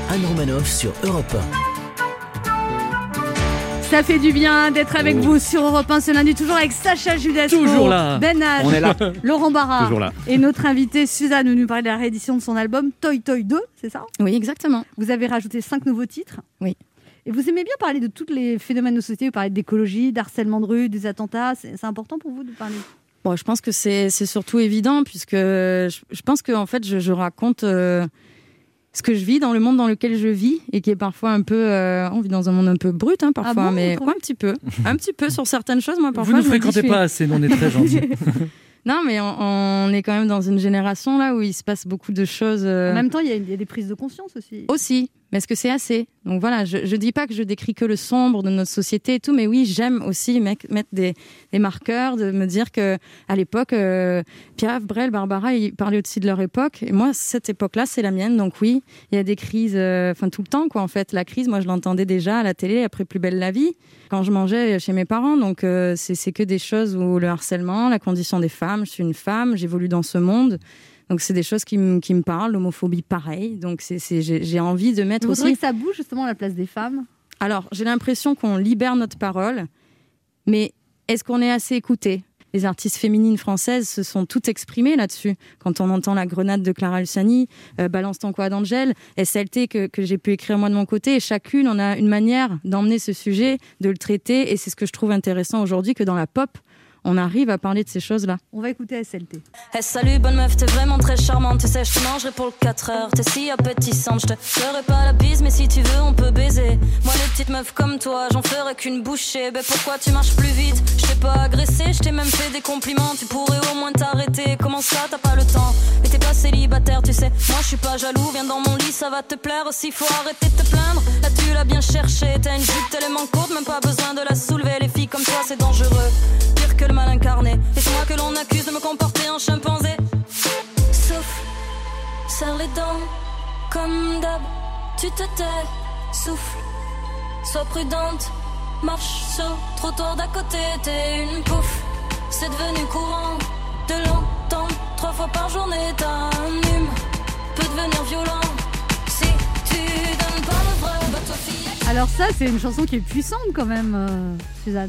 Anne Romanoff sur Europe Ça fait du bien d'être avec vous sur Europe 1 ce lundi, toujours avec Sacha Judasco, Toujours là. Ben H, On est là. <laughs> Laurent Barra Toujours là. et notre invitée Suzanne nous nous parler de la réédition de son album Toy Toy 2, c'est ça? Oui, exactement. Vous avez rajouté cinq nouveaux titres Oui. Et vous aimez bien parler de tous les phénomènes de société, vous parlez d'écologie, d'harcèlement de rue, des attentats, c'est c'est important pour vous de parler? Bon, je pense que c'est c'est surtout évident, puisque je, je pense que en fait, je, je raconte euh, ce que je vis dans le monde dans lequel je vis et qui est parfois un peu. euh, on vit dans un monde un peu brut, hein, parfois, Ah bon, mais un petit peu. <laughs> un petit peu sur certaines choses, moi, parfois. Vous ne dis, fréquentez je suis- pas assez, on est très <laughs> gentils. Non, mais on, on est quand même dans une génération là où il se passe beaucoup de choses. euh, En même temps, il y, a- il y a des prises de conscience aussi. Aussi, mais est-ce que c'est assez? Donc voilà, je ne dis pas que je décris que le sombre de notre société et tout, mais oui, j'aime aussi mettre des, marqueurs, de me dire que à l'époque, euh, Piaf, Brel, Barbara, ils parlaient aussi de leur époque. Et moi, cette époque-là, c'est la mienne. Donc oui, il y a des crises, euh, enfin tout le temps, quoi. En fait, la crise, moi, je l'entendais déjà à la télé après Plus belle la vie, quand je mangeais chez mes parents. Donc euh, c'est que des choses où le harcèlement, la condition des femmes, je suis une femme, j'évolue dans ce monde. Donc c'est des choses qui, me- qui me parlent, l'homophobie pareil. Donc c'est c'est- j'ai envie de mettre Vous aussi. que ça bouge justement à la place des femmes? Alors j'ai l'impression qu'on libère notre parole, mais est-ce qu'on est assez écouté? Les artistes féminines françaises se sont toutes exprimées là-dessus. Quand on entend la grenade de Clara Luciani, euh, Balance ton quoi d'Angèle, SLT que, que j'ai pu écrire moi de mon côté, et chacune on a une manière d'emmener ce sujet, de le traiter, et c'est ce que je trouve intéressant aujourd'hui que dans la pop, on arrive à parler de ces choses-là. On va écouter SLT. Eh salut bonne meuf, t'es vraiment très charmante, tu sais je te mangerai pour le 4 heures, t'es si appétissante, je te ferai pas la bise mais si tu veux on peut baiser. Moi les petites meufs comme toi, j'en ferai qu'une bouchée, ben pourquoi tu marches plus vite? Je t'ai pas agressé, je t'ai même fait des compliments, tu pourrais au moins t'arrêter, comment ça t'as pas le temps? Et t'es pas célibataire tu sais, moi je suis pas jaloux, viens dans mon lit ça va te plaire aussi, faut arrêter de te plaindre, là tu l'as bien cherché, t'as une jupe tellement courte, même pas besoin de la soulever, les filles comme toi c'est dangereux, pire que le mal incarné, et c'est moi que l'on accuse de me comporter en chimpanzé. Souffle, serre les dents, comme d'hab, tu te tais, souffle, sois prudente, marche sur trottoir d'à côté, t'es une pouffe, c'est devenu courant. De l'entendre trois fois par journée, ta hume peut devenir violent. Si tu donnes pas le vrai, bah toi fille. Alors ça, c'est une chanson qui est puissante quand même, euh, Suzanne.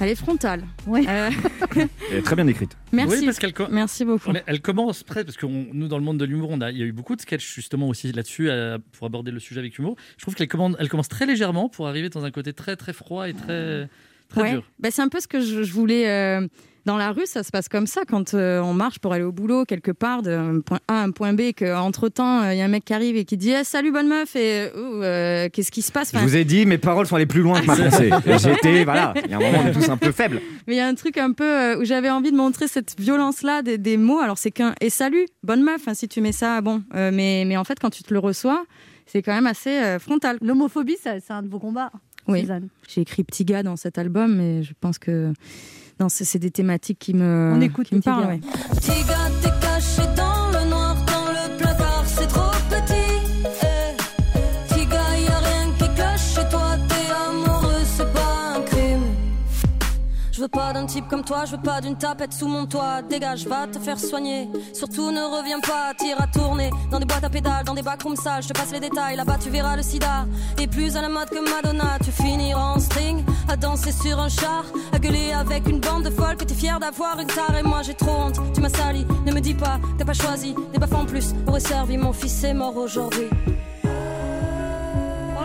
Elle est frontale. Oui. Euh, <laughs> Elle est très bien écrite. merci. Oui, parce qu'elle co- Merci beaucoup. elle commence presque, parce que on- nous, dans le monde de l'humour, on a- il y a eu beaucoup de sketchs justement aussi là-dessus euh, pour aborder le sujet avec humour. Je trouve qu'elle commande- elle commence très légèrement pour arriver dans un côté très très froid et très, très Ouais. dur. Bah, c'est un peu ce que je, je voulais. euh, dans la rue, ça se passe comme ça quand euh, on marche pour aller au boulot quelque part d'un point A à un point B, qu'entre temps il y a un mec qui arrive et qui dit Eh, Salut bonne meuf et euh, qu'est-ce qui se passe? Je vous ai dit, mes paroles sont allées plus loin que ma pensée. Et J'étais, voilà, il y a un moment, on est tous un peu faibles. <laughs> Mais il y a un truc un peu euh, où j'avais envie de montrer cette violence-là des, des mots. Alors c'est qu'un et salut, bonne meuf, hein, si tu mets ça, bon. Euh, mais, mais en fait, quand tu te le reçois, c'est quand même assez euh, frontal. L'homophobie, c'est un de vos combats, Oui. Suzanne. J'ai écrit Petit gars dans cet album, mais je pense que non, c'est des thématiques qui me, On écoute qui me parlent. ouais. Petit gars, t'es caché dans pas d'un type comme toi, je veux pas d'une tapette sous mon toit. Dégage, va te faire soigner. Surtout ne reviens pas, tire à tourner. Dans des boîtes à pédales, dans des backrooms sales, je te passe les détails. Là-bas, tu verras le sida. Et plus à la mode que Madonna, tu finiras en string. À danser sur un char, à gueuler avec une bande de folles que t'es fier d'avoir une tare. Et moi, j'ai trop honte, tu m'as sali. Ne me dis pas, t'as pas choisi. Des baffes en plus aurait servi, mon fils est mort aujourd'hui.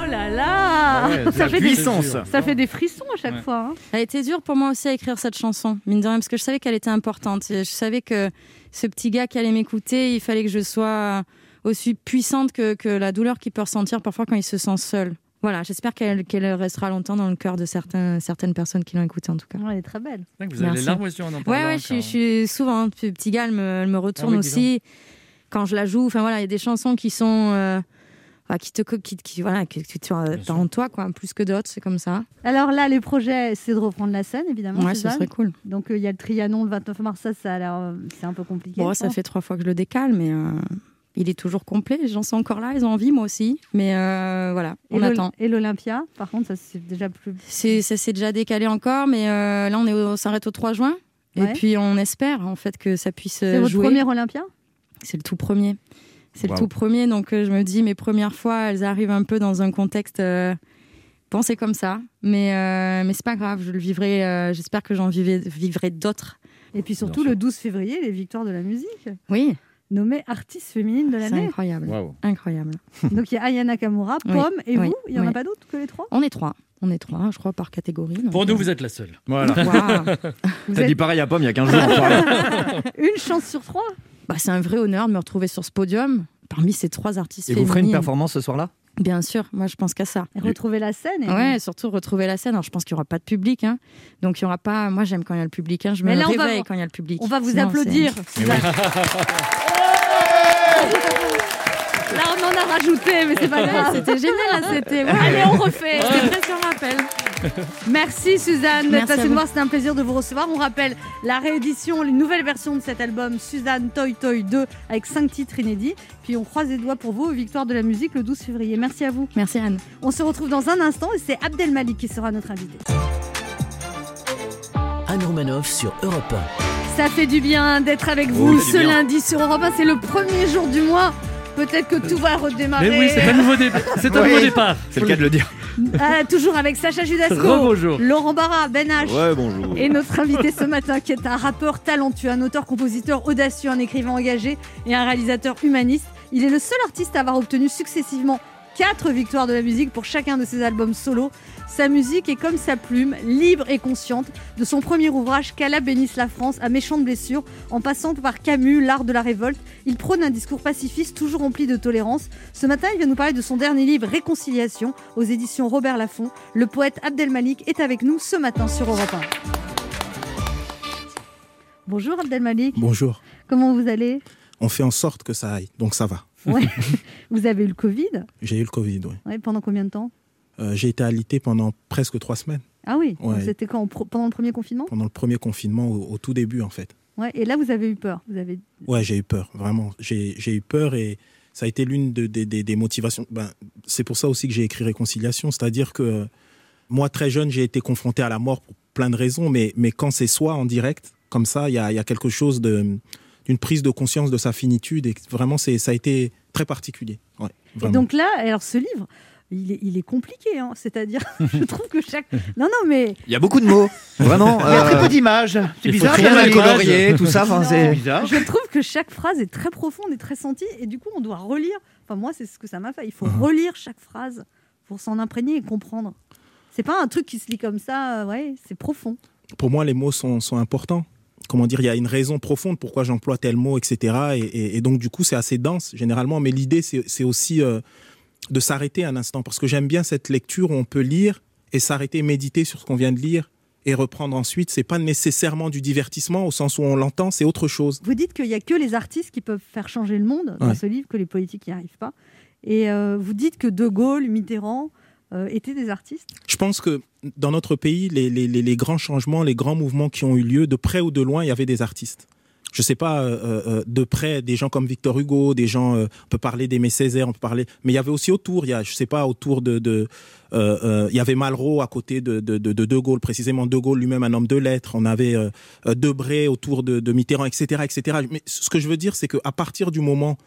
Oh là là Ouais, de ça, fait puissance. Des, ça fait des frissons à chaque Ouais. fois. hein. Ça a été dur pour moi aussi à écrire cette chanson, mine de rien, parce que je savais qu'elle était importante. Je savais que ce petit gars qui allait m'écouter, il fallait que je sois aussi puissante que, que la douleur qu'il peut ressentir parfois quand il se sent seul. Voilà, j'espère qu'elle restera longtemps dans le cœur de certains, certaines personnes qui l'ont écoutée en tout cas. Ouais, Elle est très belle. C'est vrai que vous avez les Merci. larmes aux yeux en en parlant. Ouais, ouais, je, suis- quand- je suis souvent, ce petit gars, elle me, elle me retourne Ah oui, aussi quand je la joue. Enfin voilà, il y a des chansons qui sont. euh, qui te qui, qui- voilà que tu tu as en toi quoi plus que d'autres c'est comme ça Alors là, les projets, c'est de reprendre la scène, évidemment. ouais ce Suzanne. serait cool Donc euh, il y a le Trianon le 29 mars, ça, ça a l'air, euh, c'est un peu compliqué. bon ça fait trois fois que je le décale mais euh, il est toujours complet les gens sont encore là ils ont envie moi aussi mais euh, voilà on attend Et l'Olympia, par contre, ça c'est déjà plus. c'est ça s'est déjà décalé encore mais euh, là on est au- on s'arrête au 3 juin Ouais. et puis on espère en fait que ça puisse C'est votre jouer premier Olympia? C'est le tout premier. C'est Wow. le tout premier, donc euh, je me dis mes premières fois, elles arrivent un peu dans un contexte. euh, Bon, c'est comme ça, mais euh, mais c'est pas grave. Je le vivrai. euh, J'espère que j'en vivrai, vivrai d'autres. Et puis surtout le 12 février, les victoires de la musique, Oui, nommée artiste féminine de c'est l'année. incroyable, Waouh. incroyable. <laughs> Donc il y a Aya Nakamura, Oui, Pomme et oui, vous. Il y en a pas d'autres que les trois? On est trois, on est trois, je crois par catégorie. donc, Pour nous, vous êtes la seule. <laughs> Voilà. Vous T'as êtes dit pareil à Pomme il y a 15 jours. <laughs> une chance sur trois? Bah, c'est un vrai honneur de me retrouver sur ce podium parmi ces trois artistes Et vous ferez une performance ce soir-là? Bien sûr, moi je pense qu'à ça. Et retrouver la scène. et- Ouais, surtout retrouver la scène. Alors, je pense qu'il n'y aura pas de public. Hein. Donc, il y aura pas. Moi, j'aime quand il y a le public. Hein. Je me là, va réveille quand il y a le public. On va vous Sinon, applaudir. <laughs> <laughs> Là, on en a rajouté, mais c'est pas grave. C'était génial. C'était. ouais. Allez, on refait. C'était presque un rappel. Merci Suzanne d'être passée nous vous. voir, c'était un plaisir de vous recevoir. On rappelle la réédition, les nouvelles versions de cet album Suzanne Toy Toy 2 avec 5 titres inédits. Puis on croise les doigts pour vous, victoire de la musique le 12 février. Merci à vous. Merci Anne. On se retrouve dans un instant et c'est Abdel Malik qui sera notre invité. Anne Romanoff sur Europe Ça fait du bien d'être avec vous ce lundi sur Europe 1. C'est le premier jour du mois. Peut-être que tout va redémarrer. Mais oui, c'est un nouveau, dé- <laughs> c'est un Oui. nouveau départ. C'est le cas de le dire. Ah, toujours avec Sacha Judasco, Rebonjour. Laurent Barra, Ben H. Ouais, bonjour. Et notre invité ce matin, qui est un rappeur talentueux, un auteur-compositeur audacieux, un écrivain engagé et un réalisateur humaniste. Il est le seul artiste à avoir obtenu successivement quatre victoires de la musique pour chacun de ses albums solo. Sa musique est comme sa plume, libre et consciente, de son premier ouvrage Qu'Allah bénisse la France à méchante blessure, en passant par Camus, l'art de la révolte. Il prône un discours pacifiste toujours rempli de tolérance. Ce matin, il vient nous parler de son dernier livre Réconciliation aux éditions Robert Laffont. Le poète Abdelmalik est avec nous ce matin sur Europe 1. Bonjour Abdelmalik, Bonjour. comment vous allez? On fait en sorte que ça aille, donc ça va. Ouais. <laughs> Vous avez eu le Covid? J'ai eu le Covid, oui. Ouais, Pendant combien de temps? Euh, j'ai été alité pendant presque trois semaines, Ah oui, Ouais. c'était quand Pendant le premier confinement? Pendant le premier confinement, au, au tout début en fait. ouais. Et là, vous avez eu peur vous avez... Ouais, j'ai eu peur, vraiment. J'ai eu peur et ça a été l'une de- des- motivations. Ben, c'est pour ça aussi que j'ai écrit Réconciliation, c'est-à-dire que moi, très jeune, j'ai été confronté à la mort pour plein de raisons, mais, mais quand c'est soi en direct, comme ça, il y a, il y a quelque chose de d'une prise de conscience de sa finitude et vraiment, c'est ça a été très particulier. Ouais, Et donc là, alors ce livre, il est, il est compliqué. hein. C'est-à-dire, <laughs> je trouve que chaque. Non, non, mais. Il y a beaucoup de mots, vraiment. Il y a très euh, peu d'images. C'est faut bizarre. très il y a mal des images. colorier, tout ça. Enfin, c'est bizarre. Je trouve que chaque phrase est très profonde et très sentie. Et du coup, on doit relire. Enfin, moi, c'est ce que ça m'a fait. Il faut Mhm. relire chaque phrase pour s'en imprégner et comprendre. C'est pas un truc qui se lit comme ça. euh, Ouais, c'est profond. pour moi, les mots sont, sont importants. Comment dire, il y a une raison profonde pourquoi j'emploie tel mot, etc. Et, et- et donc, du coup, c'est assez dense, généralement. Mais l'idée, c'est aussi euh, de s'arrêter un instant. Parce que j'aime bien cette lecture où on peut lire et s'arrêter, méditer sur ce qu'on vient de lire et reprendre ensuite. C'est pas nécessairement du divertissement au sens où on l'entend, c'est autre chose. Vous dites qu'il n'y a que les artistes qui peuvent faire changer le monde dans Ouais. ce livre, que les politiques n'y arrivent pas. Et euh, vous dites que De Gaulle, Mitterrand étaient des artistes? Je pense que dans notre pays, les, grands changements, les grands mouvements qui ont eu lieu, de près ou de loin, il y avait des artistes. Je sais pas, euh, euh, de près, des gens comme Victor Hugo, des gens, euh, on peut parler d'Aimé Césaire, on peut parler, mais il y avait aussi autour, il y a, je sais pas, autour de, euh, euh, il y avait Malraux à côté de de, de, de Gaulle, précisément De Gaulle lui-même un homme de lettres, on avait euh, euh, Debré autour de, de Mitterrand, etc., etc. Mais ce que je veux dire, c'est qu'à partir du moment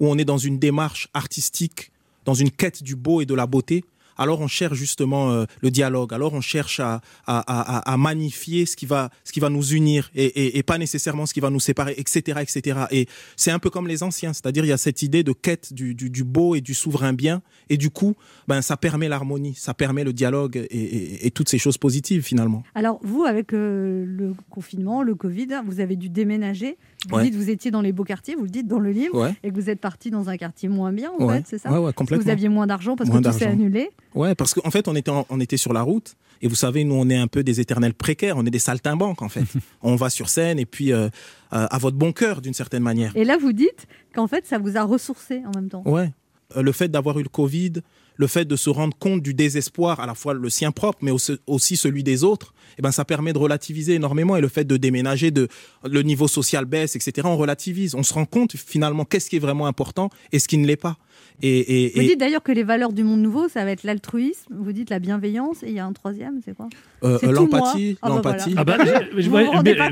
où on est dans une démarche artistique, dans une quête du beau et de la beauté, alors on cherche justement euh, le dialogue, alors on cherche à, à, à, magnifier ce qui va, ce qui va nous unir et, et, pas nécessairement ce qui va nous séparer, etc. etc. Et c'est un peu comme les anciens, c'est-à-dire il y a cette idée de quête du, du, beau et du souverain bien, et du coup, ben, ça permet l'harmonie, ça permet le dialogue et, et, et toutes ces choses positives finalement. Alors, vous, avec euh, le confinement, le Covid, vous avez dû déménager. Vous Ouais. dites que vous étiez dans les beaux quartiers, vous le dites dans le livre, Ouais. et que vous êtes parti dans un quartier moins bien, en Ouais. fait, c'est ça vous aviez moins d'argent parce Moins que tout s'est annulé. Ouais, parce qu'en fait, on était, en- on était sur la route. Et vous savez, nous, on est un peu des éternels précaires. On est des saltimbanques, en fait. <laughs> on va sur scène et puis euh, euh, à votre bon cœur, d'une certaine manière. Et là, vous dites qu'en fait, ça vous a ressourcé en même temps. Ouais. Euh, Le fait d'avoir eu le Covid, le fait de se rendre compte du désespoir, à la fois le sien propre, mais aussi- celui des autres, eh ben, ça permet de relativiser énormément. Et le fait de déménager, de, le niveau social baisse, etc., on relativise. On se rend compte, finalement, qu'est-ce qui est vraiment important et ce qui ne l'est pas. Et, et- Vous et- dites d'ailleurs que les valeurs du monde nouveau, ça va être l'altruisme, vous dites la bienveillance, et il y a un troisième, c'est quoi? Euh, l'empathie, moi. Ah bah l'empathie. Ah bah, Vous vous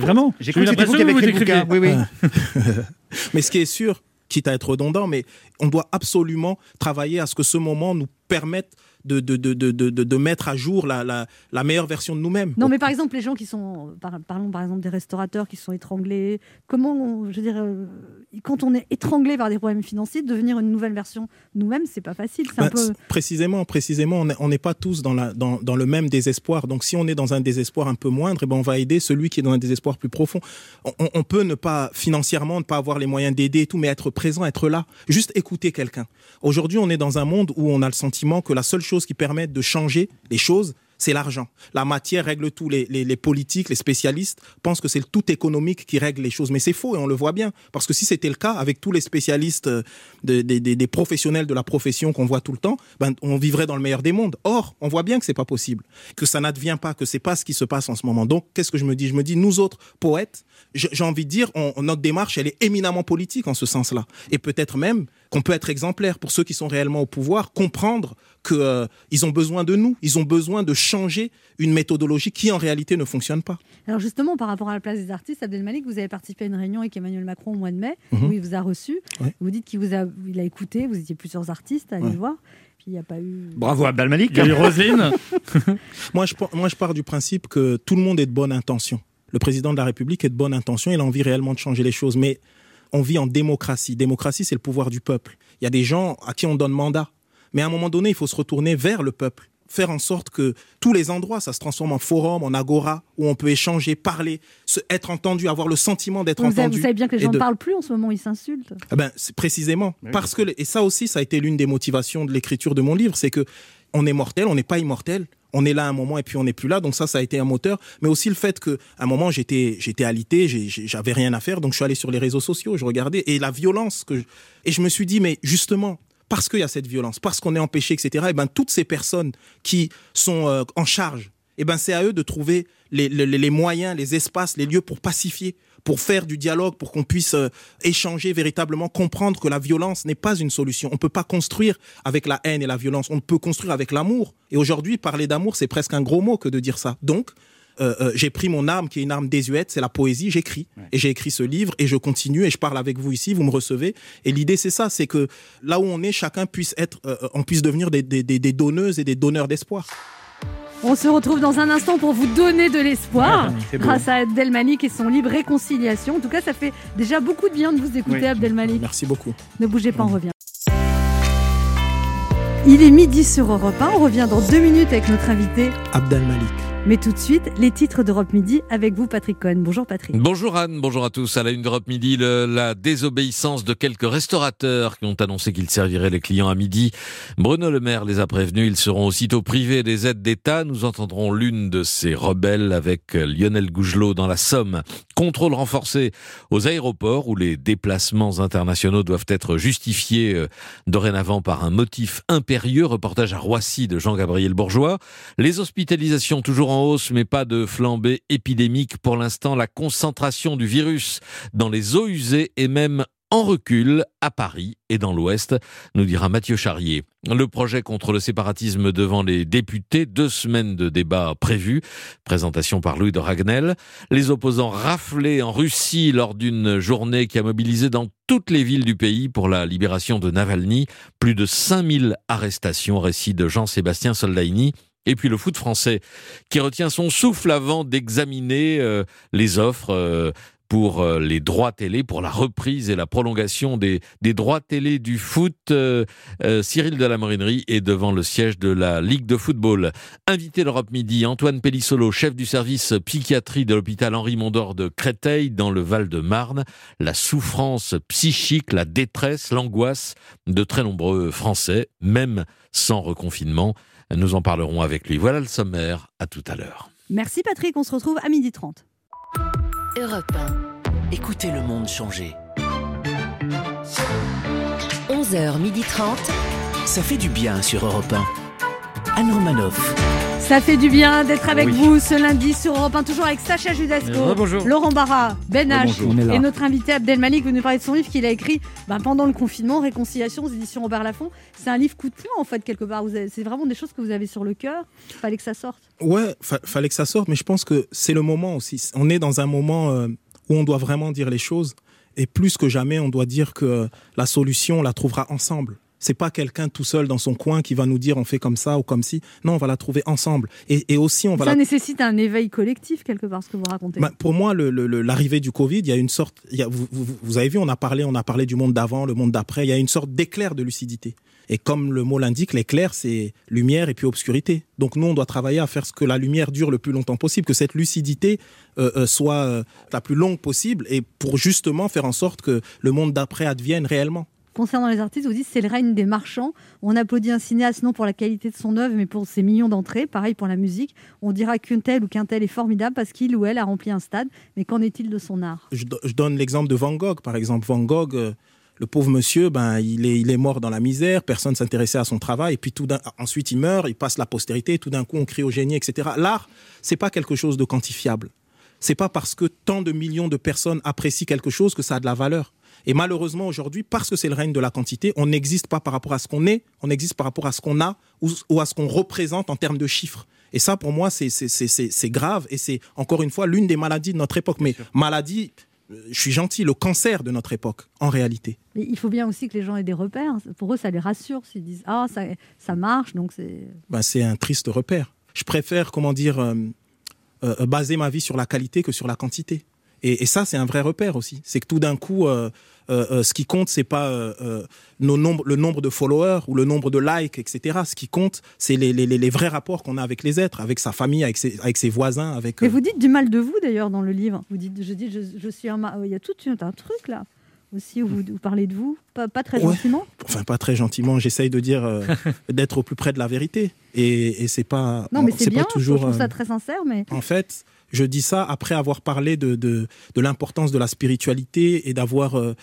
vraiment, J'ai cru que c'était vous qui l'impression avez que vous écrit le bouquin. écriviez. Oui, oui. <laughs> Mais ce qui est sûr, quitte à être redondant, mais on doit absolument travailler à ce que ce moment nous permette de, de, de, de, mettre à jour la, la, la meilleure version de nous-mêmes. Non, mais par exemple, les gens qui sont, par- parlons par exemple des restaurateurs qui sont étranglés, comment, on- je veux dire, euh, quand on est étranglé par des problèmes financiers, devenir une nouvelle version nous-mêmes, c'est pas facile. C'est un Ben, peu. Précisément, précisément, on n'est- pas tous dans, la, dans, dans le même désespoir. Donc, si on est dans un désespoir un peu moindre, eh ben, on va aider celui qui est dans un désespoir plus profond. On, on- on peut ne pas financièrement, ne pas avoir les moyens d'aider et tout, mais être présent, être là, juste écouter quelqu'un. Aujourd'hui, on est dans un monde où on a le sentiment que la seule chose qui permet de changer les choses, c'est l'argent. La matière règle tout. Les, politiques, les spécialistes pensent que c'est le tout économique qui règle les choses. Mais c'est faux et on le voit bien. Parce que si c'était le cas, avec tous les spécialistes, euh, de- des- professionnels de la profession qu'on voit tout le temps, ben, on vivrait dans le meilleur des mondes. Or, on voit bien que c'est pas possible, que ça n'advient pas, que c'est pas ce qui se passe en ce moment. Donc, qu'est-ce que je me dis? Je me dis, nous autres poètes, j'ai envie de dire, notre démarche, elle est éminemment politique en ce sens-là. Et peut-être même qu'on peut être exemplaire pour ceux qui sont réellement au pouvoir, comprendre que euh, ont besoin de nous, ils ont besoin de changer une méthodologie qui en réalité ne fonctionne pas. Alors justement, par rapport à la place des artistes, Abdelmalik, vous avez participé à une réunion avec Emmanuel Macron au mois de mai, Mhm. où il vous a reçu. Ouais. Vous dites qu'il vous a, il a écouté, vous étiez plusieurs artistes à aller Ouais. voir. puis il n'y a pas eu. Bravo Abdel Malik. Il y a eu Roselyne. <laughs> moi, je, moi, je pars du principe que tout le monde est de bonne intention. Le président de la République est de bonne intention, il a envie réellement de changer les choses. Mais on vit en démocratie. Démocratie, c'est le pouvoir du peuple. Il y a des gens à qui on donne mandat. Mais à un moment donné, il faut se retourner vers le peuple. Faire en sorte que tous les endroits, ça se transforme en forum, en agora, où on peut échanger, parler, se, être entendu, avoir le sentiment d'être entendu. vous savez bien que les gens ne de- parlent plus en ce moment, ils s'insultent. ah ben, c'est précisément. Parce que, et ça aussi, ça a été l'une des motivations de l'écriture de mon livre, c'est que on est mortel, on n'est pas immortel. On est là un moment et puis on n'est plus là. Donc ça, ça a été un moteur. Mais aussi le fait que, à un moment, j'étais, j'étais alité, j'avais rien à faire. Donc je suis allé sur les réseaux sociaux, je regardais. Et la violence que, je- et je me suis dit, mais justement, parce qu'il y a cette violence, parce qu'on est empêché, etc., et ben, toutes ces personnes qui sont euh, en charge, et ben, c'est à eux de trouver les- les moyens, les espaces, les lieux pour pacifier, pour faire du dialogue, pour qu'on puisse euh, échanger véritablement, comprendre que la violence n'est pas une solution. On ne peut pas construire avec la haine et la violence, on peut construire avec l'amour. Et aujourd'hui, parler d'amour, c'est presque un gros mot que de dire ça. Donc, euh, euh, j'ai pris mon arme qui est une arme désuète, c'est la poésie, j'écris. Et j'ai écrit ce livre et je continue et je parle avec vous ici, vous me recevez. Et l'idée, c'est ça, c'est que là où on est, chacun puisse être, euh, on puisse devenir des, des- des- des donneuses et des donneurs d'espoir. On se retrouve dans un instant pour vous donner de l'espoir Ouais, grâce à Abdelmalik et son livre Réconciliation. En tout cas, ça fait déjà beaucoup de bien de vous écouter, Oui. Abdelmalik. Merci beaucoup. Ne bougez pas, on revient. Il est midi sur Europe 1. On revient dans deux minutes avec notre invité. Abdel Malik. Mais tout de suite, les titres d'Europe Midi avec vous, Patrick Cohen. Bonjour, Patrick. Bonjour Anne, bonjour à tous. À la une d'Europe Midi, la désobéissance de quelques restaurateurs qui ont annoncé qu'ils serviraient les clients à midi. Bruno Le Maire les a prévenus, ils seront aussitôt privés des aides d'État. Nous entendrons l'une de ces rebelles avec Lionel Gougelot dans la Somme. Contrôle renforcé aux aéroports où les déplacements internationaux doivent être justifiés euh, dorénavant par un motif impérieux. Reportage à Roissy de Jean-Gabriel Bourgeois. Les hospitalisations toujours en hausse, mais pas de flambée épidémique pour l'instant. La concentration du virus dans les eaux usées est même en recul à Paris et dans l'Ouest, nous dira Mathieu Charrier. Le projet contre le séparatisme devant les députés, deux semaines de débat prévues, présentation par Louis de Ragnel. Les opposants raflés en Russie lors d'une journée qui a mobilisé dans toutes les villes du pays pour la libération de Navalny. Plus de 5000 arrestations, récit de Jean-Sébastien Soldaini. Et puis le foot français qui retient son souffle avant d'examiner euh, les offres euh, pour euh, les droits télé, pour la reprise et la prolongation des, droits télé du foot. Cyril de la est devant le siège de la Ligue de football. Invité l'Europe Midi, Antoine Pellissolo, chef du service psychiatrie de l'hôpital Henri Mondor de Créteil dans le Val-de-Marne. La souffrance psychique, la détresse, l'angoisse de très nombreux Français, même sans reconfinement. Nous en parlerons avec lui. Voilà le sommaire. À tout à l'heure. Merci, Patrick. On se retrouve à midi 30. Europe 1. Écoutez le monde changer. 11h30. Ça fait du bien sur Europe 1. Anne Romanoff. Ça fait du bien d'être avec Oui. vous ce lundi sur Europe 1, toujours avec Sacha Judasco, rebonjour. Laurent Barra, Ben H et notre invité Abdelmalik. Vous nous parlez de son livre qu'il a écrit ben, pendant le confinement, Réconciliation aux éditions Robert Laffont. C'est un livre coup de poing en fait, quelque part. C'est vraiment des choses que vous avez sur le cœur. Fallait que ça sorte. Ouais, fa- fallait que ça sorte, mais je pense que c'est le moment aussi. On est dans un moment euh, où on doit vraiment dire les choses, et plus que jamais, on doit dire que la solution, on la trouvera ensemble. C'est pas quelqu'un tout seul dans son coin qui va nous dire on fait comme ça ou comme ci. Non, on va la trouver ensemble. Et, et aussi, on va Ça la nécessite un éveil collectif, quelque part, ce que vous racontez. bah, pour moi, l'arrivée du Covid, il y a une sorte. il y a- vous, vous- vous avez vu, on a parlé, on a parlé du monde d'avant, le monde d'après. Il y a une sorte d'éclair de lucidité. Et comme le mot l'indique, l'éclair, c'est lumière et puis obscurité. Donc nous, on doit travailler à faire ce que la lumière dure le plus longtemps possible, que cette lucidité euh, euh, soit euh, la plus longue possible, et pour justement faire en sorte que le monde d'après advienne réellement. Concernant les artistes, vous dites c'est le règne des marchands. On applaudit un cinéaste non pour la qualité de son œuvre, mais pour ses millions d'entrées. Pareil pour la musique. On dira qu'un tel ou qu'un tel est formidable parce qu'il ou elle a rempli un stade. Mais qu'en est-il de son art? Je, do- je donne l'exemple de Van Gogh, par exemple. Van Gogh, euh, le pauvre monsieur, ben, il est, mort dans la misère, personne s'intéressait à son travail, et puis tout ensuite il meurt, il passe la postérité, tout d'un coup on crie au génie, etc. L'art, c'est pas quelque chose de quantifiable. C'est pas parce que tant de millions de personnes apprécient quelque chose que ça a de la valeur. Et malheureusement aujourd'hui, parce que c'est le règne de la quantité, on n'existe pas par rapport à ce qu'on est, on existe par rapport à ce qu'on a ou, ou à ce qu'on représente en termes de chiffres. Et ça, pour moi, c'est grave et c'est encore une fois l'une des maladies de notre époque. Mais maladie, je suis gentil, le cancer de notre époque, en réalité. Mais il faut bien aussi que les gens aient des repères. Pour eux, ça les rassure. S'ils disent Ah, ça, ça marche, donc c'est. Ben, c'est un triste repère. Je préfère, comment dire, euh, euh, baser ma vie sur la qualité que sur la quantité. Et, et ça, c'est un vrai repère aussi. C'est que tout d'un coup, euh, euh, euh, ce qui compte, c'est pas euh, nos nombres, le nombre de followers ou le nombre de likes, etc. Ce qui compte, c'est les, les, les- les vrais rapports qu'on a avec les êtres, avec sa famille, avec ses, avec ses voisins, avec. Mais vous dites du mal de vous d'ailleurs dans le livre. Vous dites, je dis, je, je suis un. ma- Il y a tout un, truc là aussi où vous, vous parlez de vous, pas, pas très Ouais. gentiment. Enfin, pas très gentiment. J'essaye de dire euh, <laughs> d'être au plus près de la vérité. Et, et c'est pas. Non, mais c'est bien. pas toujours. je trouve ça très sincère, mais En fait, je dis ça après avoir parlé de, de, l'importance de la spiritualité et d'avoir euh,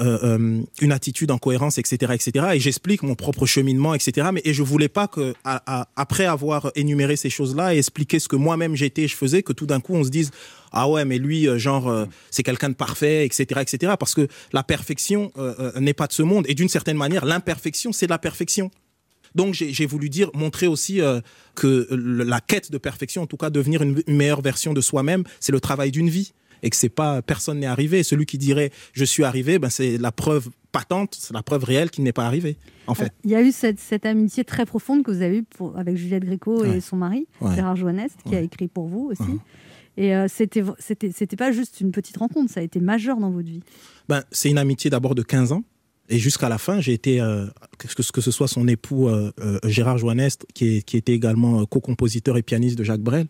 euh, euh, une attitude en cohérence, etc., etc. Et j'explique mon propre cheminement, etc. Mais et je voulais pas que, après avoir énuméré ces choses-là et expliqué ce que moi-même j'étais, et je faisais, que tout d'un coup on se dise ah ouais, mais lui, genre, c'est quelqu'un de parfait, etc., etc. Parce que la perfection n'est pas de ce monde. Et d'une certaine manière, l'imperfection, c'est la perfection. Donc j'ai voulu dire, montrer aussi euh, que la quête de perfection, en tout cas devenir une, une meilleure version de soi-même, c'est le travail d'une vie et que c'est pas personne n'est arrivé. Celui qui dirait je suis arrivé, ben c'est la preuve patente, c'est la preuve réelle qu'il n'est pas arrivé. En fait, il y a eu cette, cette amitié très profonde que vous avez eue pour- avec Juliette Gréco et Ouais. son mari, Ouais. Gérard Joannest, qui a écrit pour vous aussi. Mhm. Et euh, c'était c'était c'était pas juste une petite rencontre, ça a été majeur dans votre vie. ben c'est une amitié d'abord de 15 ans. Et jusqu'à la fin, j'ai été, euh, que, ce soit son époux euh, euh, Gérard Joannest, qui, est- qui était également euh, co-compositeur et pianiste de Jacques Brel,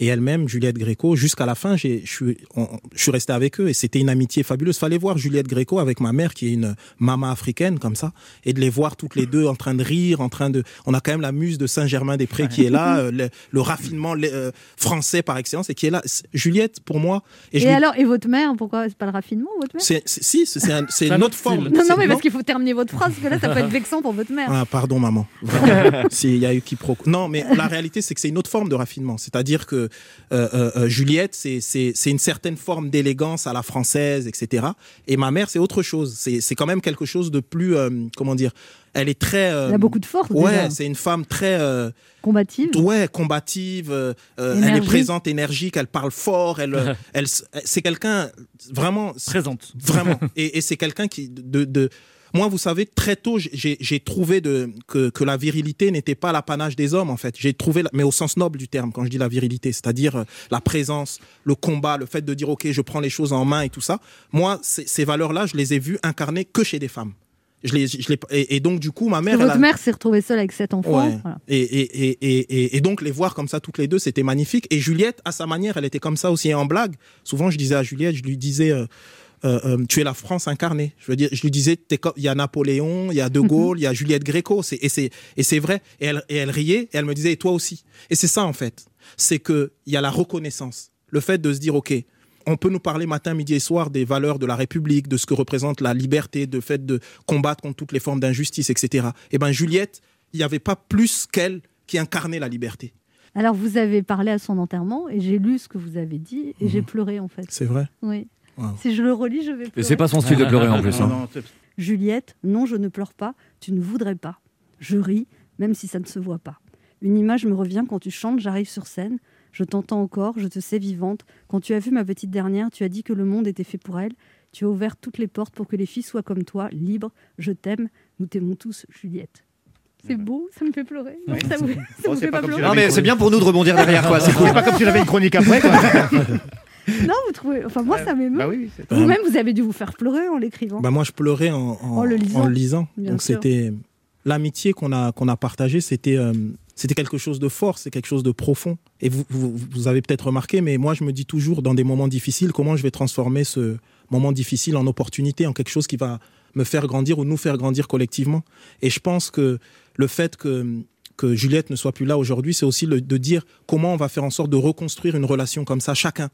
et elle-même, Juliette Gréco, jusqu'à la fin, j'ai- je suis, on- je suis resté avec eux et c'était une amitié fabuleuse. Fallait voir Juliette Gréco avec ma mère, qui est une maman africaine comme ça, et de les voir toutes les deux en train de rire, en train de. On a quand même la muse de Saint-Germain-des-Prés qui est là, euh, le, le raffinement euh, français par excellence, et qui est là. Juliette, pour moi. Et, je alors, et votre mère, pourquoi c'est pas le raffinement, votre mère? Si, c'est, un- c'est C'est un une autre forme. Non, non, mais parce qu'il faut terminer votre phrase, parce que là, ça peut être vexant pour votre mère. Ah, pardon, maman. Vraiment. <laughs> S'il y a eu quiproquo. Non, mais la réalité, c'est que c'est une autre forme de raffinement. C'est-à-dire que euh, euh, euh, Juliette, c'est, c'est, c'est une certaine forme d'élégance à la française, etc. Et ma mère, c'est autre chose. C'est, c'est quand même quelque chose de plus, euh, comment dire, elle est très. euh, Elle a beaucoup de force, Ouais, c'est une femme très. euh, Combative. Ouais, combative. euh, elle est présente, énergique, elle parle fort. Elle, <laughs> elle, c'est quelqu'un vraiment présente. Vraiment. et, et c'est quelqu'un qui de, de moi, vous savez, très tôt, j'ai trouvé de, que, que la virilité n'était pas l'apanage des hommes, en fait. J'ai trouvé, mais au sens noble du terme, quand je dis la virilité, c'est-à-dire euh, la présence, le combat, le fait de dire, OK, je prends les choses en main et tout ça. Moi, ces valeurs-là, je les ai vues incarnées que chez des femmes. Je les, je les- et, et donc, du coup, ma mère. votre a- mère s'est retrouvée seule avec sept enfants. Ouais. Voilà. Et, et, et, et, et- et donc les voir comme ça toutes les deux, c'était magnifique. Et Juliette, à sa manière, elle était comme ça aussi en blague. Souvent, je disais à Juliette, je lui disais, euh, euh, euh, tu es la France incarnée. Je veux dire, je lui disais, il y a Napoléon, il y a De Gaulle, il y a Juliette Gréco. Et c'est et c'est vrai. Et elle, et elle riait et elle me disait, et toi aussi. Et c'est ça en fait. C'est que il y a la reconnaissance, le fait de se dire, ok. On peut nous parler matin, midi et soir des valeurs de la République, de ce que représente la liberté, de fait de combattre contre toutes les formes d'injustice, etc. Et ben Juliette, il n'y avait pas plus qu'elle qui incarnait la liberté. Alors, vous avez parlé à son enterrement et j'ai lu ce que vous avez dit et j'ai pleuré en fait. Mhm. C'est vrai Oui. Wow. Si je le relis, je vais pleurer. Et c'est pas son style de pleurer en plus. hein. Juliette, non, je ne pleure pas, tu ne voudrais pas. Je ris, même si ça ne se voit pas. Une image me revient quand tu chantes, j'arrive sur scène. Je t'entends encore, je te sais vivante. Quand tu as vu ma petite dernière, tu as dit que le monde était fait pour elle. Tu as ouvert toutes les portes pour que les filles soient comme toi, libres. Je t'aime, nous t'aimons tous, Juliette. C'est beau, ça me fait pleurer. Non, ça vous, ça Oh, vous c'est fait pas pleurer Non, mais c'est bien pour nous de rebondir derrière, quoi. C'est <laughs> cool. C'est pas comme si j'avais une chronique après. Quoi. <laughs> Non, vous trouvez. Enfin, moi, ça m'émeut. Bah oui, Vous-même, vous avez dû vous faire pleurer en l'écrivant. Bah moi, je pleurais en, en, En le lisant. en le lisant. Donc c'était l'amitié qu'on a qu'on a partagée, c'était euh, c'était quelque chose de fort, c'est quelque chose de profond. Et vous, vous, vous avez peut-être remarqué, mais moi, je me dis toujours dans des moments difficiles, comment je vais transformer ce moment difficile en opportunité, en quelque chose qui va me faire grandir ou nous faire grandir collectivement. Et je pense que le fait que que Juliette ne soit plus là aujourd'hui, c'est aussi le- de dire comment on va faire en sorte de reconstruire une relation comme ça, chacun.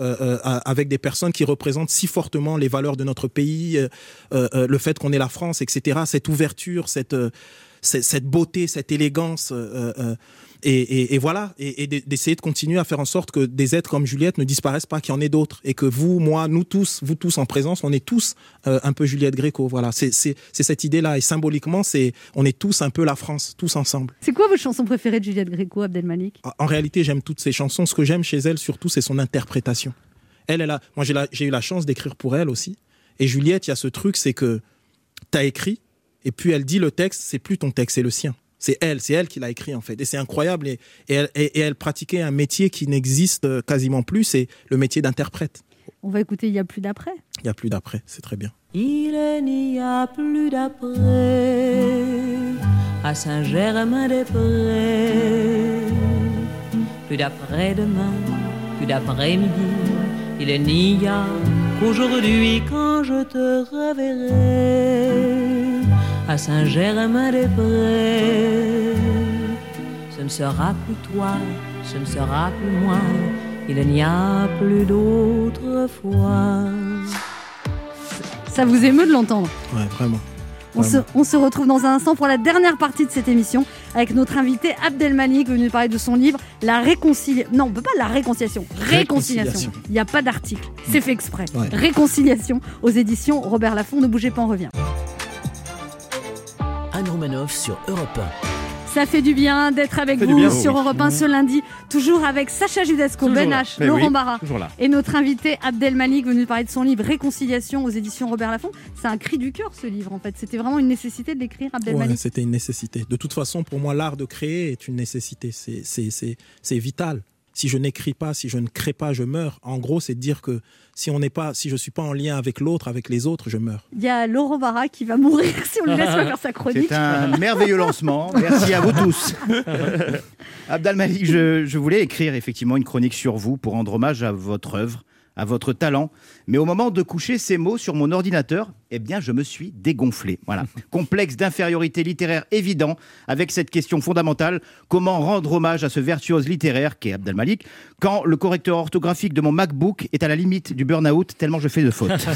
Euh, euh, avec des personnes qui représentent si fortement les valeurs de notre pays, euh, euh, euh, le fait qu'on est la France, etc. Cette ouverture, cette, cette, beauté, cette élégance, et, et- et voilà, et, et d'essayer de continuer à faire en sorte que des êtres comme Juliette ne disparaissent pas, qu'il y en ait d'autres, et que vous, moi, nous tous, vous tous en présence, on est tous euh, un peu Juliette Gréco. Voilà, c'est cette idée-là, et symboliquement, c'est on est tous un peu la France, tous ensemble. C'est quoi votre chanson préférée de Juliette Gréco, Abdelmalik? En réalité, j'aime toutes ces chansons. Ce que j'aime chez elle, surtout, c'est son interprétation. Elle, elle a, moi, j'ai eu la chance d'écrire pour elle aussi. Et Juliette, il y a ce truc, c'est que tu as écrit, et puis elle dit le texte, c'est plus ton texte, c'est le sien. C'est elle, c'est elle qui l'a écrit en fait. Et c'est incroyable. Et, et elle, et- et elle pratiquait un métier qui n'existe euh, quasiment plus, c'est le métier d'interprète. On va écouter Il y a plus d'après. Il n'y a plus d'après, c'est très bien. Il n'y a plus d'après à Saint-Germain-des-Prés. Plus d'après-demain, plus d'après-midi. Il n'y a qu'aujourd'hui quand je te reverrai à Saint-Germain-des-Prés. Ce ne sera plus toi, ce ne sera plus moi. Il n'y a plus d'autre fois. Ça vous émeut de l'entendre Ouais, vraiment. On se, on se retrouve dans un instant pour la dernière partie de cette émission avec notre invité Abdelmalik venu nous parler de son livre La réconciliation. Non, on peut pas la réconciliation. Réconciliation. Réconciliation. Il n'y a pas d'article. C'est fait exprès. Ouais. Réconciliation aux éditions Robert Laffont. Ne bougez pas, on revient. Sur Europe Ça fait du bien d'être avec vous bien. sur oui. Europe 1 ce lundi, toujours avec Sacha Judasco, Toujours Ben. H, Mais Laurent oui, Barra et notre invité Abdelmalik venu nous parler de son livre Réconciliation aux éditions Robert Laffont. C'est un cri du cœur ce livre en fait. C'était vraiment une nécessité de l'écrire, Ouais, Abdelmalik. c'était une nécessité. De toute façon, pour moi, l'art de créer est une nécessité. C'est- C'est c'est- c'est vital. Si je n'écris pas, si je ne crée pas, je meurs. En gros, c'est de dire que si on n'est pas, si je suis pas en lien avec l'autre, avec les autres, je meurs. Il y a Laurent Barra qui va mourir <laughs> si on le laisse pas faire sa chronique. C'est un merveilleux lancement. Merci à vous tous. <laughs> Abdal Malik, je, je voulais écrire effectivement une chronique sur vous pour rendre hommage à votre œuvre, à votre talent. Mais au moment de coucher ces mots sur mon ordinateur, eh bien, je me suis dégonflé. Voilà. <laughs> Complexe d'infériorité littéraire évident avec cette question fondamentale comment rendre hommage à ce virtuose littéraire qu'est Abdel Malik quand le correcteur orthographique de mon MacBook est à la limite du burn-out tellement je fais de fautes? <laughs>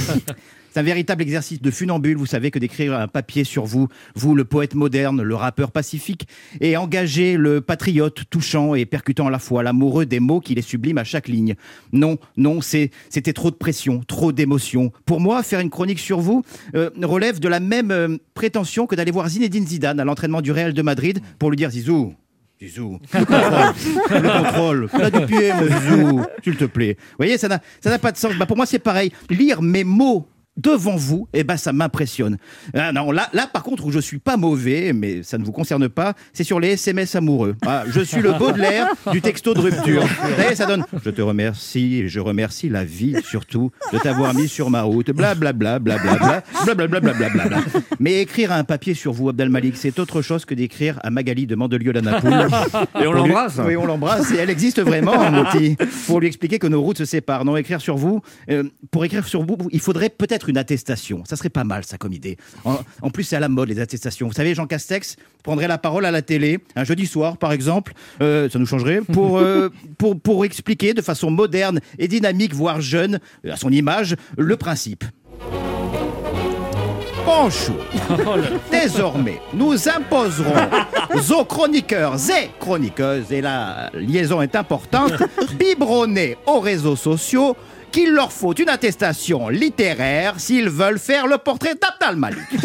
C'est un véritable exercice de funambule, vous savez, que d'écrire un papier sur vous, vous le poète moderne, le rappeur pacifique, et engagé le patriote touchant et percutant à la fois, l'amoureux des mots qui les sublime à chaque ligne. Non, non, c'était trop de pression, trop d'émotion. Pour moi, faire une chronique sur vous euh, relève de la même euh, prétention que d'aller voir Zinedine Zidane à l'entraînement du Real de Madrid pour lui dire Zizou, Zizou, le contrôle, le contrôle, du pied, Zizou, s'il te plaît. Vous voyez, ça n'a pas de sens. Bah, pour moi, c'est pareil. Lire mes mots devant vous, eh ben ça m'impressionne. Ah non, là, là par contre où je suis pas mauvais, mais ça ne vous concerne pas, c'est sur les SMS amoureux. Ah, je suis le Baudelaire du texto de rupture. Vous <laughs> savez, ça donne. Je te remercie et je remercie la vie surtout de t'avoir mis sur ma route. Blablabla, blablabla, blablabla, blablabla. Mais écrire un papier sur vous, Abdel Malik, c'est autre chose que d'écrire à Magali de Mandelieu-la-Napoule. <laughs> Et on l'embrasse. Oui, on l'embrasse et elle existe vraiment, Moti, pour lui expliquer que nos routes se séparent. Non, écrire sur vous, euh, pour écrire sur vous, il faudrait peut-être une attestation. Ça serait pas mal, ça, comme idée. En, en plus, c'est à la mode, les attestations. Vous savez, Jean Castex prendrait la parole à la télé, un jeudi soir, par exemple, euh, ça nous changerait, pour, euh, <laughs> pour, pour expliquer de façon moderne et dynamique, voire jeune, euh, à son image, le principe. Bonjour. <laughs> Désormais, nous imposerons <laughs> aux chroniqueurs et chroniqueuses, et la liaison est importante, biberonnés aux réseaux sociaux qu'il leur faut une attestation littéraire s'ils veulent faire le portrait d'Abdal Malik. <laughs>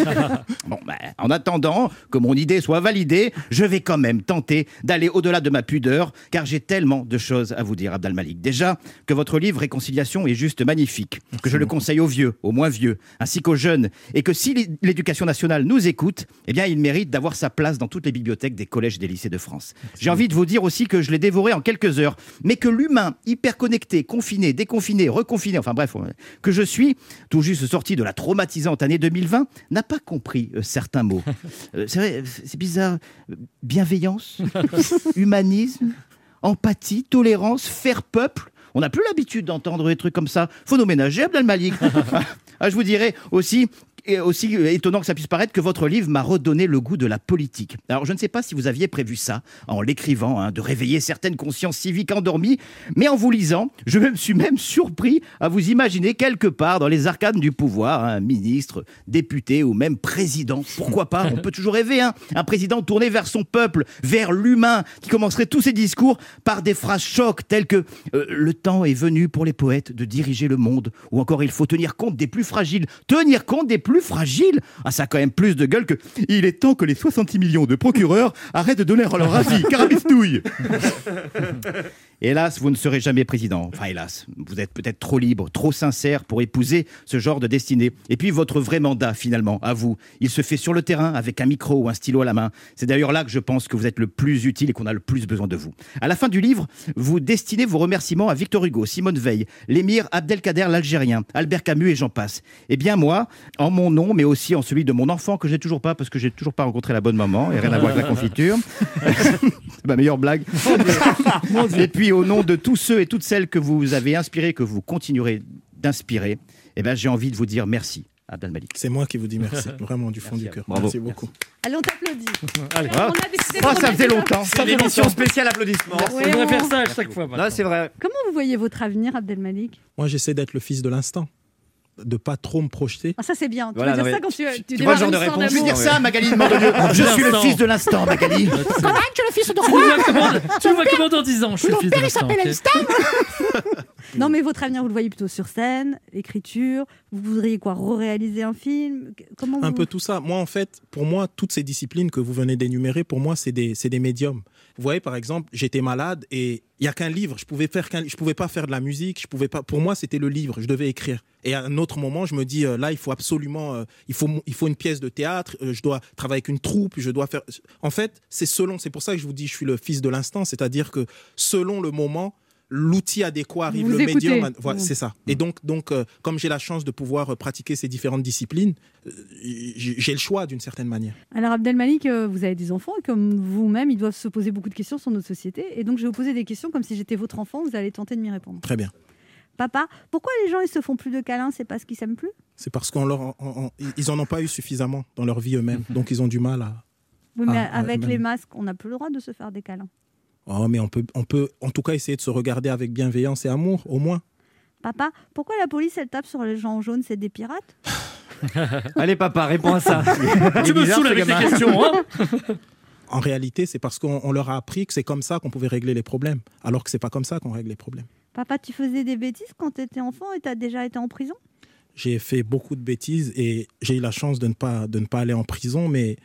Bon, ben, en attendant que mon idée soit validée, je vais quand même tenter d'aller au-delà de ma pudeur, car j'ai tellement de choses à vous dire, Abdal Malik. Déjà, que votre livre Réconciliation est juste magnifique, que je le conseille aux vieux, aux moins vieux, ainsi qu'aux jeunes, et que si l'é- l'éducation nationale nous écoute, eh bien, il mérite d'avoir sa place dans toutes les bibliothèques des collèges et des lycées de France. J'ai envie de vous dire aussi que je l'ai dévoré en quelques heures, mais que l'humain hyper connecté, confiné, déconfiné, reconfiné, enfin bref, euh, que je suis, tout juste sorti de la traumatisante année 2020, n'a pas compris euh, certains mots. <laughs> Euh, c'est vrai, c'est bizarre. Bienveillance, <laughs> humanisme, empathie, tolérance, faire peuple. On n'a plus l'habitude d'entendre des trucs comme ça. Faut nous ménager, Abdel Malik. <laughs> Ah, je vous dirais aussi, et aussi euh, étonnant que ça puisse paraître, que votre livre m'a redonné le goût de la politique. Alors, je ne sais pas si vous aviez prévu ça en l'écrivant, hein, de réveiller certaines consciences civiques endormies, mais en vous lisant, je me suis même surpris à vous imaginer quelque part dans les arcanes du pouvoir, un ministre, député ou même président. Pourquoi pas? On peut toujours rêver, hein un président tourné vers son peuple, vers l'humain, qui commencerait tous ses discours par des phrases chocs telles que euh, le temps est venu pour les poètes de diriger le monde, ou encore il faut tenir compte des plus fragiles, tenir compte des plus plus fragile. Ah, ça a quand même plus de gueule que. Il est temps que les 66 millions de procureurs <laughs> arrêtent de donner leur avis. Carabistouille <laughs> Hélas, vous ne serez jamais président. Enfin, hélas, vous êtes peut-être trop libre, trop sincère pour épouser ce genre de destinée. Et puis, votre vrai mandat, finalement, à vous, il se fait sur le terrain avec un micro ou un stylo à la main. C'est d'ailleurs là que je pense que vous êtes le plus utile et qu'on a le plus besoin de vous. À la fin du livre, vous destinez vos remerciements à Victor Hugo, Simone Veil, l'émir Abdelkader l'Algérien, Albert Camus et j'en passe. Eh bien, moi, en mon nom, mais aussi en celui de mon enfant que j'ai toujours pas parce que j'ai toujours pas rencontré la bonne maman et rien à voir avec la confiture. <laughs> C'est ma meilleure blague. Et puis au nom de tous ceux et toutes celles que vous avez inspirés, que vous continuerez d'inspirer, eh ben, j'ai envie de vous dire merci. Abdel Malik. C'est moi qui vous dis merci, <laughs> vraiment du fond du cœur. Bravo. Merci beaucoup. Allez, on t'applaudit. <laughs> Allez. On a décidé Oh, de ça faisait longtemps. C'est l'émission spéciale applaudissements. Ouais, On devrait faire ça à chaque fois. Non, c'est vrai. Comment vous voyez votre avenir, Abdelmalik Moi, j'essaie d'être le fils de l'instant, de pas trop me projeter. ah, Ça, c'est bien. Tu Voilà, vas dire ça quand tu, tu, tu vois le genre de réponse Je vais d'amour. dire ça, Magali de Mandelieu. Je suis le fils de l'instant, Magali. <laughs> Tu me vois comment, tu me vois comment dans 10 ans Je suis le fils de l'instant. ok <laughs> Non, mais votre avenir, vous le voyez plutôt sur scène, écriture. Vous voudriez quoi Réaliser un film? Comment Un vous... peu tout ça. Moi, en fait, pour moi, toutes ces disciplines que vous venez d'énumérer, pour moi, c'est des, c'est des médiums. Vous voyez, par exemple, j'étais malade et il y a qu'un livre. Je pouvais faire qu'un, je pouvais pas faire de la musique. Je pouvais pas. Pour moi, c'était le livre. Je devais écrire. Et à un autre moment, je me dis euh, là, il faut absolument, euh, il faut, il faut une pièce de théâtre. euh, je dois travailler avec une troupe. Je dois faire. En fait, c'est selon. C'est pour ça que je vous dis, je suis le fils de l'instant. C'est-à-dire que selon le moment. L'outil adéquat arrive, Vous le écoutez. médium, voilà, Mmh. c'est ça. Et donc, donc euh, comme j'ai la chance de pouvoir euh, pratiquer ces différentes disciplines, euh, j'ai le choix d'une certaine manière. Alors, Abdelmalik, euh, vous avez des enfants et comme vous-même, ils doivent se poser beaucoup de questions sur notre société. Et donc, je vais vous poser des questions comme si j'étais votre enfant. Vous allez tenter de m'y répondre. Très bien. Papa, pourquoi les gens ils se font plus de câlins? C'est parce qu'ils s'aiment plus? C'est parce leur, on- on- ils en ont pas eu suffisamment dans leur vie eux-mêmes, donc ils ont du mal à. Oui, mais avec les masques, on n'a plus le droit de se faire des câlins. Oh, mais on peut, on peut, en tout cas, essayer de se regarder avec bienveillance et amour, au moins. Papa, pourquoi la police elle tape sur les gens en jaune C'est des pirates? <laughs> Allez, papa, réponds à ça. <laughs> Tu me saoules avec tes questions. Hein <laughs> En réalité, c'est parce qu'on on leur a appris que c'est comme ça qu'on pouvait régler les problèmes, alors que c'est pas comme ça qu'on règle les problèmes. Papa, tu faisais des bêtises quand tu étais enfant et tu as déjà été en prison? J'ai fait beaucoup de bêtises et j'ai eu la chance de ne pas, de ne pas aller en prison, mais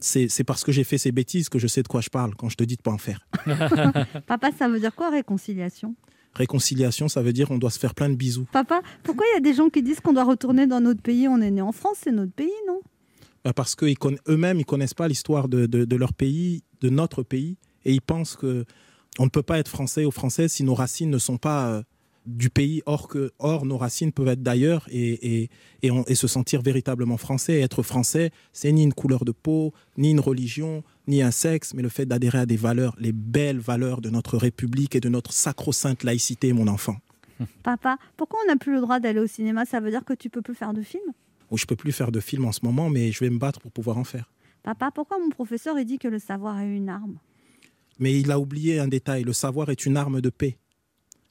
c'est parce que j'ai fait ces bêtises que je sais de quoi je parle quand je te dis de pas en faire. <laughs> Papa, ça veut dire quoi réconciliation? Réconciliation, ça veut dire on doit se faire plein de bisous. Papa, pourquoi il y a des gens qui disent qu'on doit retourner dans notre pays On est né en France, c'est notre pays, non? Bah, parce qu'eux-mêmes, ils connaissent pas l'histoire de, de- de leur pays, de notre pays, et ils pensent que on ne peut pas être français ou française si nos racines ne sont pas euh, du pays, or, que, or nos racines peuvent être d'ailleurs et, et, et, se sentir véritablement français. Et être français, c'est ni une couleur de peau, ni une religion, ni un sexe, mais le fait d'adhérer à des valeurs, les belles valeurs de notre République et de notre sacro-sainte laïcité, mon enfant. <laughs> Papa, pourquoi on n'a plus le droit d'aller au cinéma? Ça veut dire que tu peux plus faire de films? Où je peux plus faire de film en ce moment, mais je vais me battre pour pouvoir en faire. Papa, pourquoi mon professeur il dit que le savoir est une arme? Mais il a oublié un détail, le savoir est une arme de paix.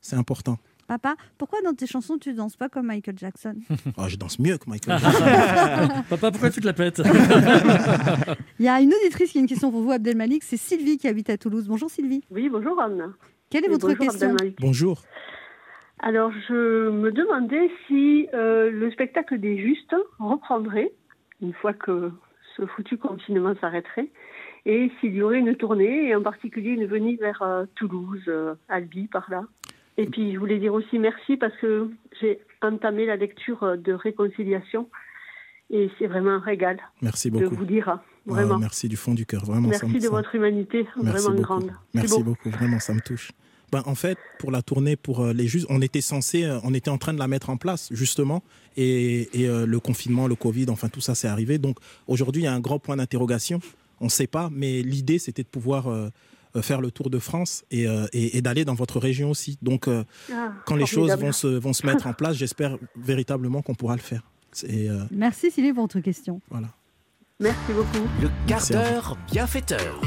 C'est important. Papa, pourquoi dans tes chansons tu danses pas comme Michael Jackson? <laughs> Oh, je danse mieux que Michael <laughs> Jackson. Papa, pourquoi tu te la pètes? <laughs> Il y a une auditrice qui a une question pour vous, Abdelmalik. C'est Sylvie qui habite à Toulouse. Bonjour Sylvie. Oui, bonjour Anne. Quelle est Et votre bonjour, question? Abdelmalik. Bonjour. Alors, je me demandais si euh, le spectacle des Justes reprendrait, une fois que ce foutu confinement s'arrêterait, et s'il y aurait une tournée, et en particulier une venue vers euh, Toulouse, euh, Albi, par là? Et puis, je voulais dire aussi merci parce que j'ai entamé la lecture de Réconciliation, et c'est vraiment un régal Merci de beaucoup. vous dire, Ah, vraiment. merci du fond du cœur. Vraiment, ça merci me- de ça- votre humanité, Merci vraiment beaucoup. grande. Merci beau. beaucoup. Vraiment, ça me touche. Ben, en fait, pour la tournée, pour euh, les justes, on était censé, euh, on était en train de la mettre en place justement, et, et, euh, le confinement, le Covid, enfin tout ça, c'est arrivé. Donc aujourd'hui, il y a un grand point d'interrogation. On ne sait pas, mais l'idée, c'était de pouvoir euh, faire le tour de France et, euh, et- et d'aller dans votre région aussi. Donc, euh, Ah, quand les choses vont se, vont se mettre en place, j'espère véritablement qu'on pourra le faire. Euh, Merci Sylvie pour votre question. voilà. Merci beaucoup. Le quart d'heure bienfaiteur.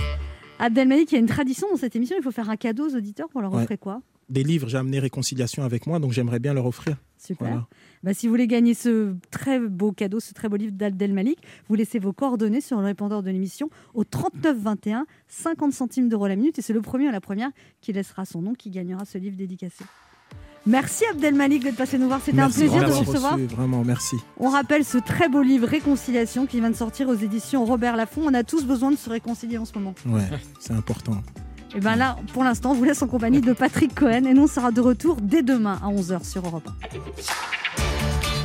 Abdelmalik, il y a une tradition dans cette émission. Il faut faire un cadeau aux auditeurs pour leur Ouais. offrir quoi? Des livres, j'ai amené Réconciliation avec moi, donc j'aimerais bien leur offrir. Super. Voilà. Bah, si vous voulez gagner ce très beau cadeau, ce très beau livre d'Abdel Malik, vous laissez vos coordonnées sur le répondeur de l'émission au 39 21, 50 centimes d'euros la minute. Et c'est le premier ou la première qui laissera son nom qui gagnera ce livre dédicacé. Merci Abdelmalik d'être passé nous voir. C'était un plaisir de vous recevoir. Vraiment, merci. On rappelle ce très beau livre Réconciliation qui vient de sortir aux éditions Robert Laffont. On a tous besoin de se réconcilier en ce moment. Ouais, c'est important. Et bien là, pour l'instant, on vous laisse en compagnie de Patrick Cohen et nous, on sera de retour dès demain à 11h sur Europe 1.